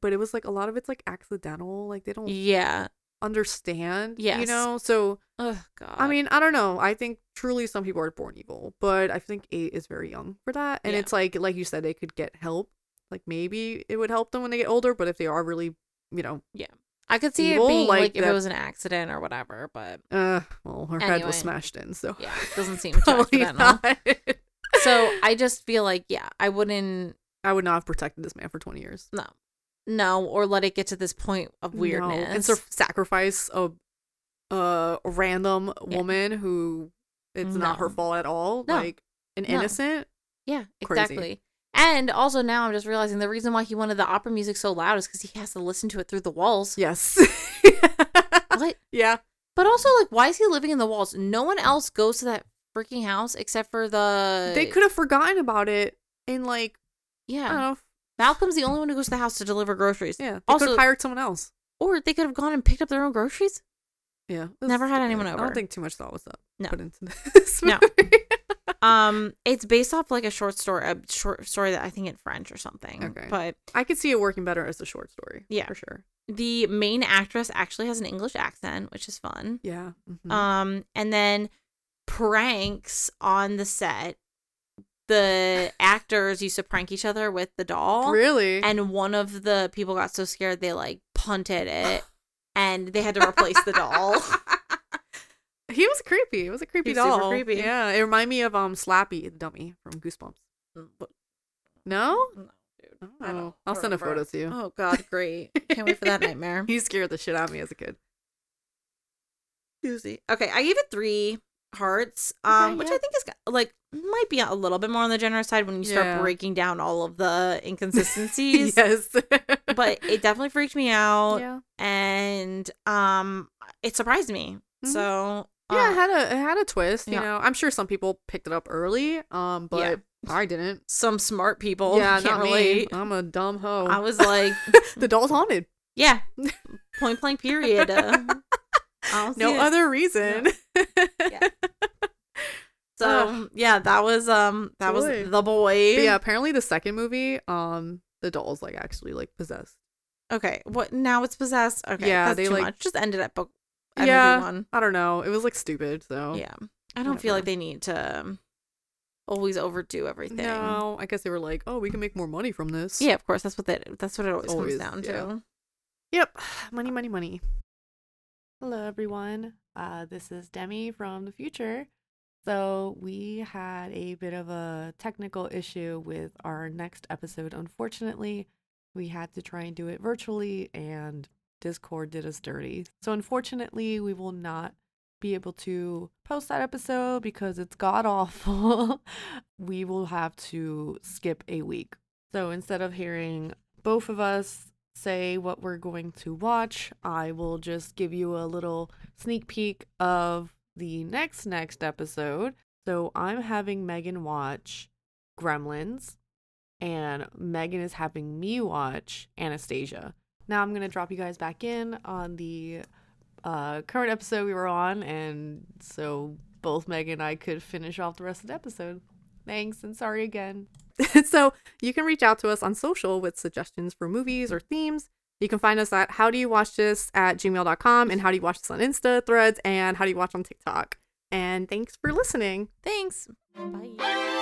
but it was like a lot of it's like accidental like they don't Yeah. Understand you know so Oh God. i mean i don't know i think truly some people are born evil but i think eight is very young for that and Yeah. it's like like you said they could get help like maybe it would help them when they get older but if they are really you know yeah, I could see evil, it being like like, if it was an accident or whatever, but uh well her head was smashed in so yeah, it doesn't seem probably not. So I just feel like, yeah, I wouldn't. i would not have protected this man for 20 years No, no, or let it get to this point of No, weirdness. and so sacrifice a a random Yeah. woman who it's not her fault at all, No. like an No. innocent. Yeah, Crazy. exactly. And also now I'm just realizing the reason why he wanted the opera music so loud is because he has to listen to it through the walls. Yes. What? yeah. But also, like, why is he living in the walls? No one else goes to that freaking house except for the. They could have forgotten about it in like I don't Yeah. know. Malcolm's the only one who goes to the house to deliver groceries. Yeah. They could Also, have hired someone else. or they could have gone and picked up their own groceries. Yeah. Never had anyone anyone I don't think too much thought was up No. put into this. No. Um, it's based off like a short story, a short story that I think in French or something. Okay. But I could see it working better as a short story. Yeah. For sure. the main actress actually has an English accent, which is fun. Yeah. mhm. Um, and then pranks on the set. The actors used to prank each other with the doll. really? And one of the people got so scared they like punted it and they had to replace the doll. He was creepy. It was a creepy He's super doll. creepy. Yeah, it reminded me of um Slappy the dummy from Goosebumps. No? No, dude. Oh, I don't I'll send a photo to you. Oh god, great. Can't wait for that nightmare. He scared the shit out of me as a kid. Doozy. Okay, I gave it three hearts, um, Okay, which yeah. I think is like might be a little bit more on the generous side when you start Yeah. breaking down all of the inconsistencies. yes. But it definitely freaked me out, yeah. and um, it surprised me. Mhm. So Yeah, uh, it had a it had a twist, you yeah. know. I'm sure some people picked it up early, um, but Yeah. I didn't. some smart people yeah, can't not relate. me. I'm a dumb hoe. I was like, the doll's haunted. yeah, point blank period. Uh, No other reason. Yeah. So yeah, that was um that was the boy. But yeah, apparently the second movie, um, the doll's like actually like possessed. Okay. What now? It's possessed. Okay. Yeah, they, too like- much. Just ended at book. At yeah, one. I don't know. It was like stupid. So Yeah. I don't feel like they need to um, always overdo everything. No, I guess they were like, oh, we can make more money from this. Yeah, of course. That's what that. That's what it always, Always, comes down yeah. to. Yep. Money, money, money. Hello, everyone. Uh, this is Demi from the future. So, we had a bit of a technical issue with our next episode. Unfortunately, we had to try and do it virtually, and Discord did us dirty. So, unfortunately, we will not be able to post that episode because it's god awful. we will have to skip a week. So, instead of hearing both of us say what we're going to watch. I will just give you a little sneak peek of the next next episode. So I'm having Megan watch Gremlins and Megan is having me watch Anastasia. Now I'm going to drop you guys back in on the uh, current episode we were on, and so both Megan and I could finish off the rest of the episode. Thanks, and sorry again. so you can reach out to us on social with suggestions for movies or themes. You can find us at how do you watch this at gmail.com and how do you watch this on Insta, threads, and how do you watch on TikTok. And thanks for listening. Thanks. Bye.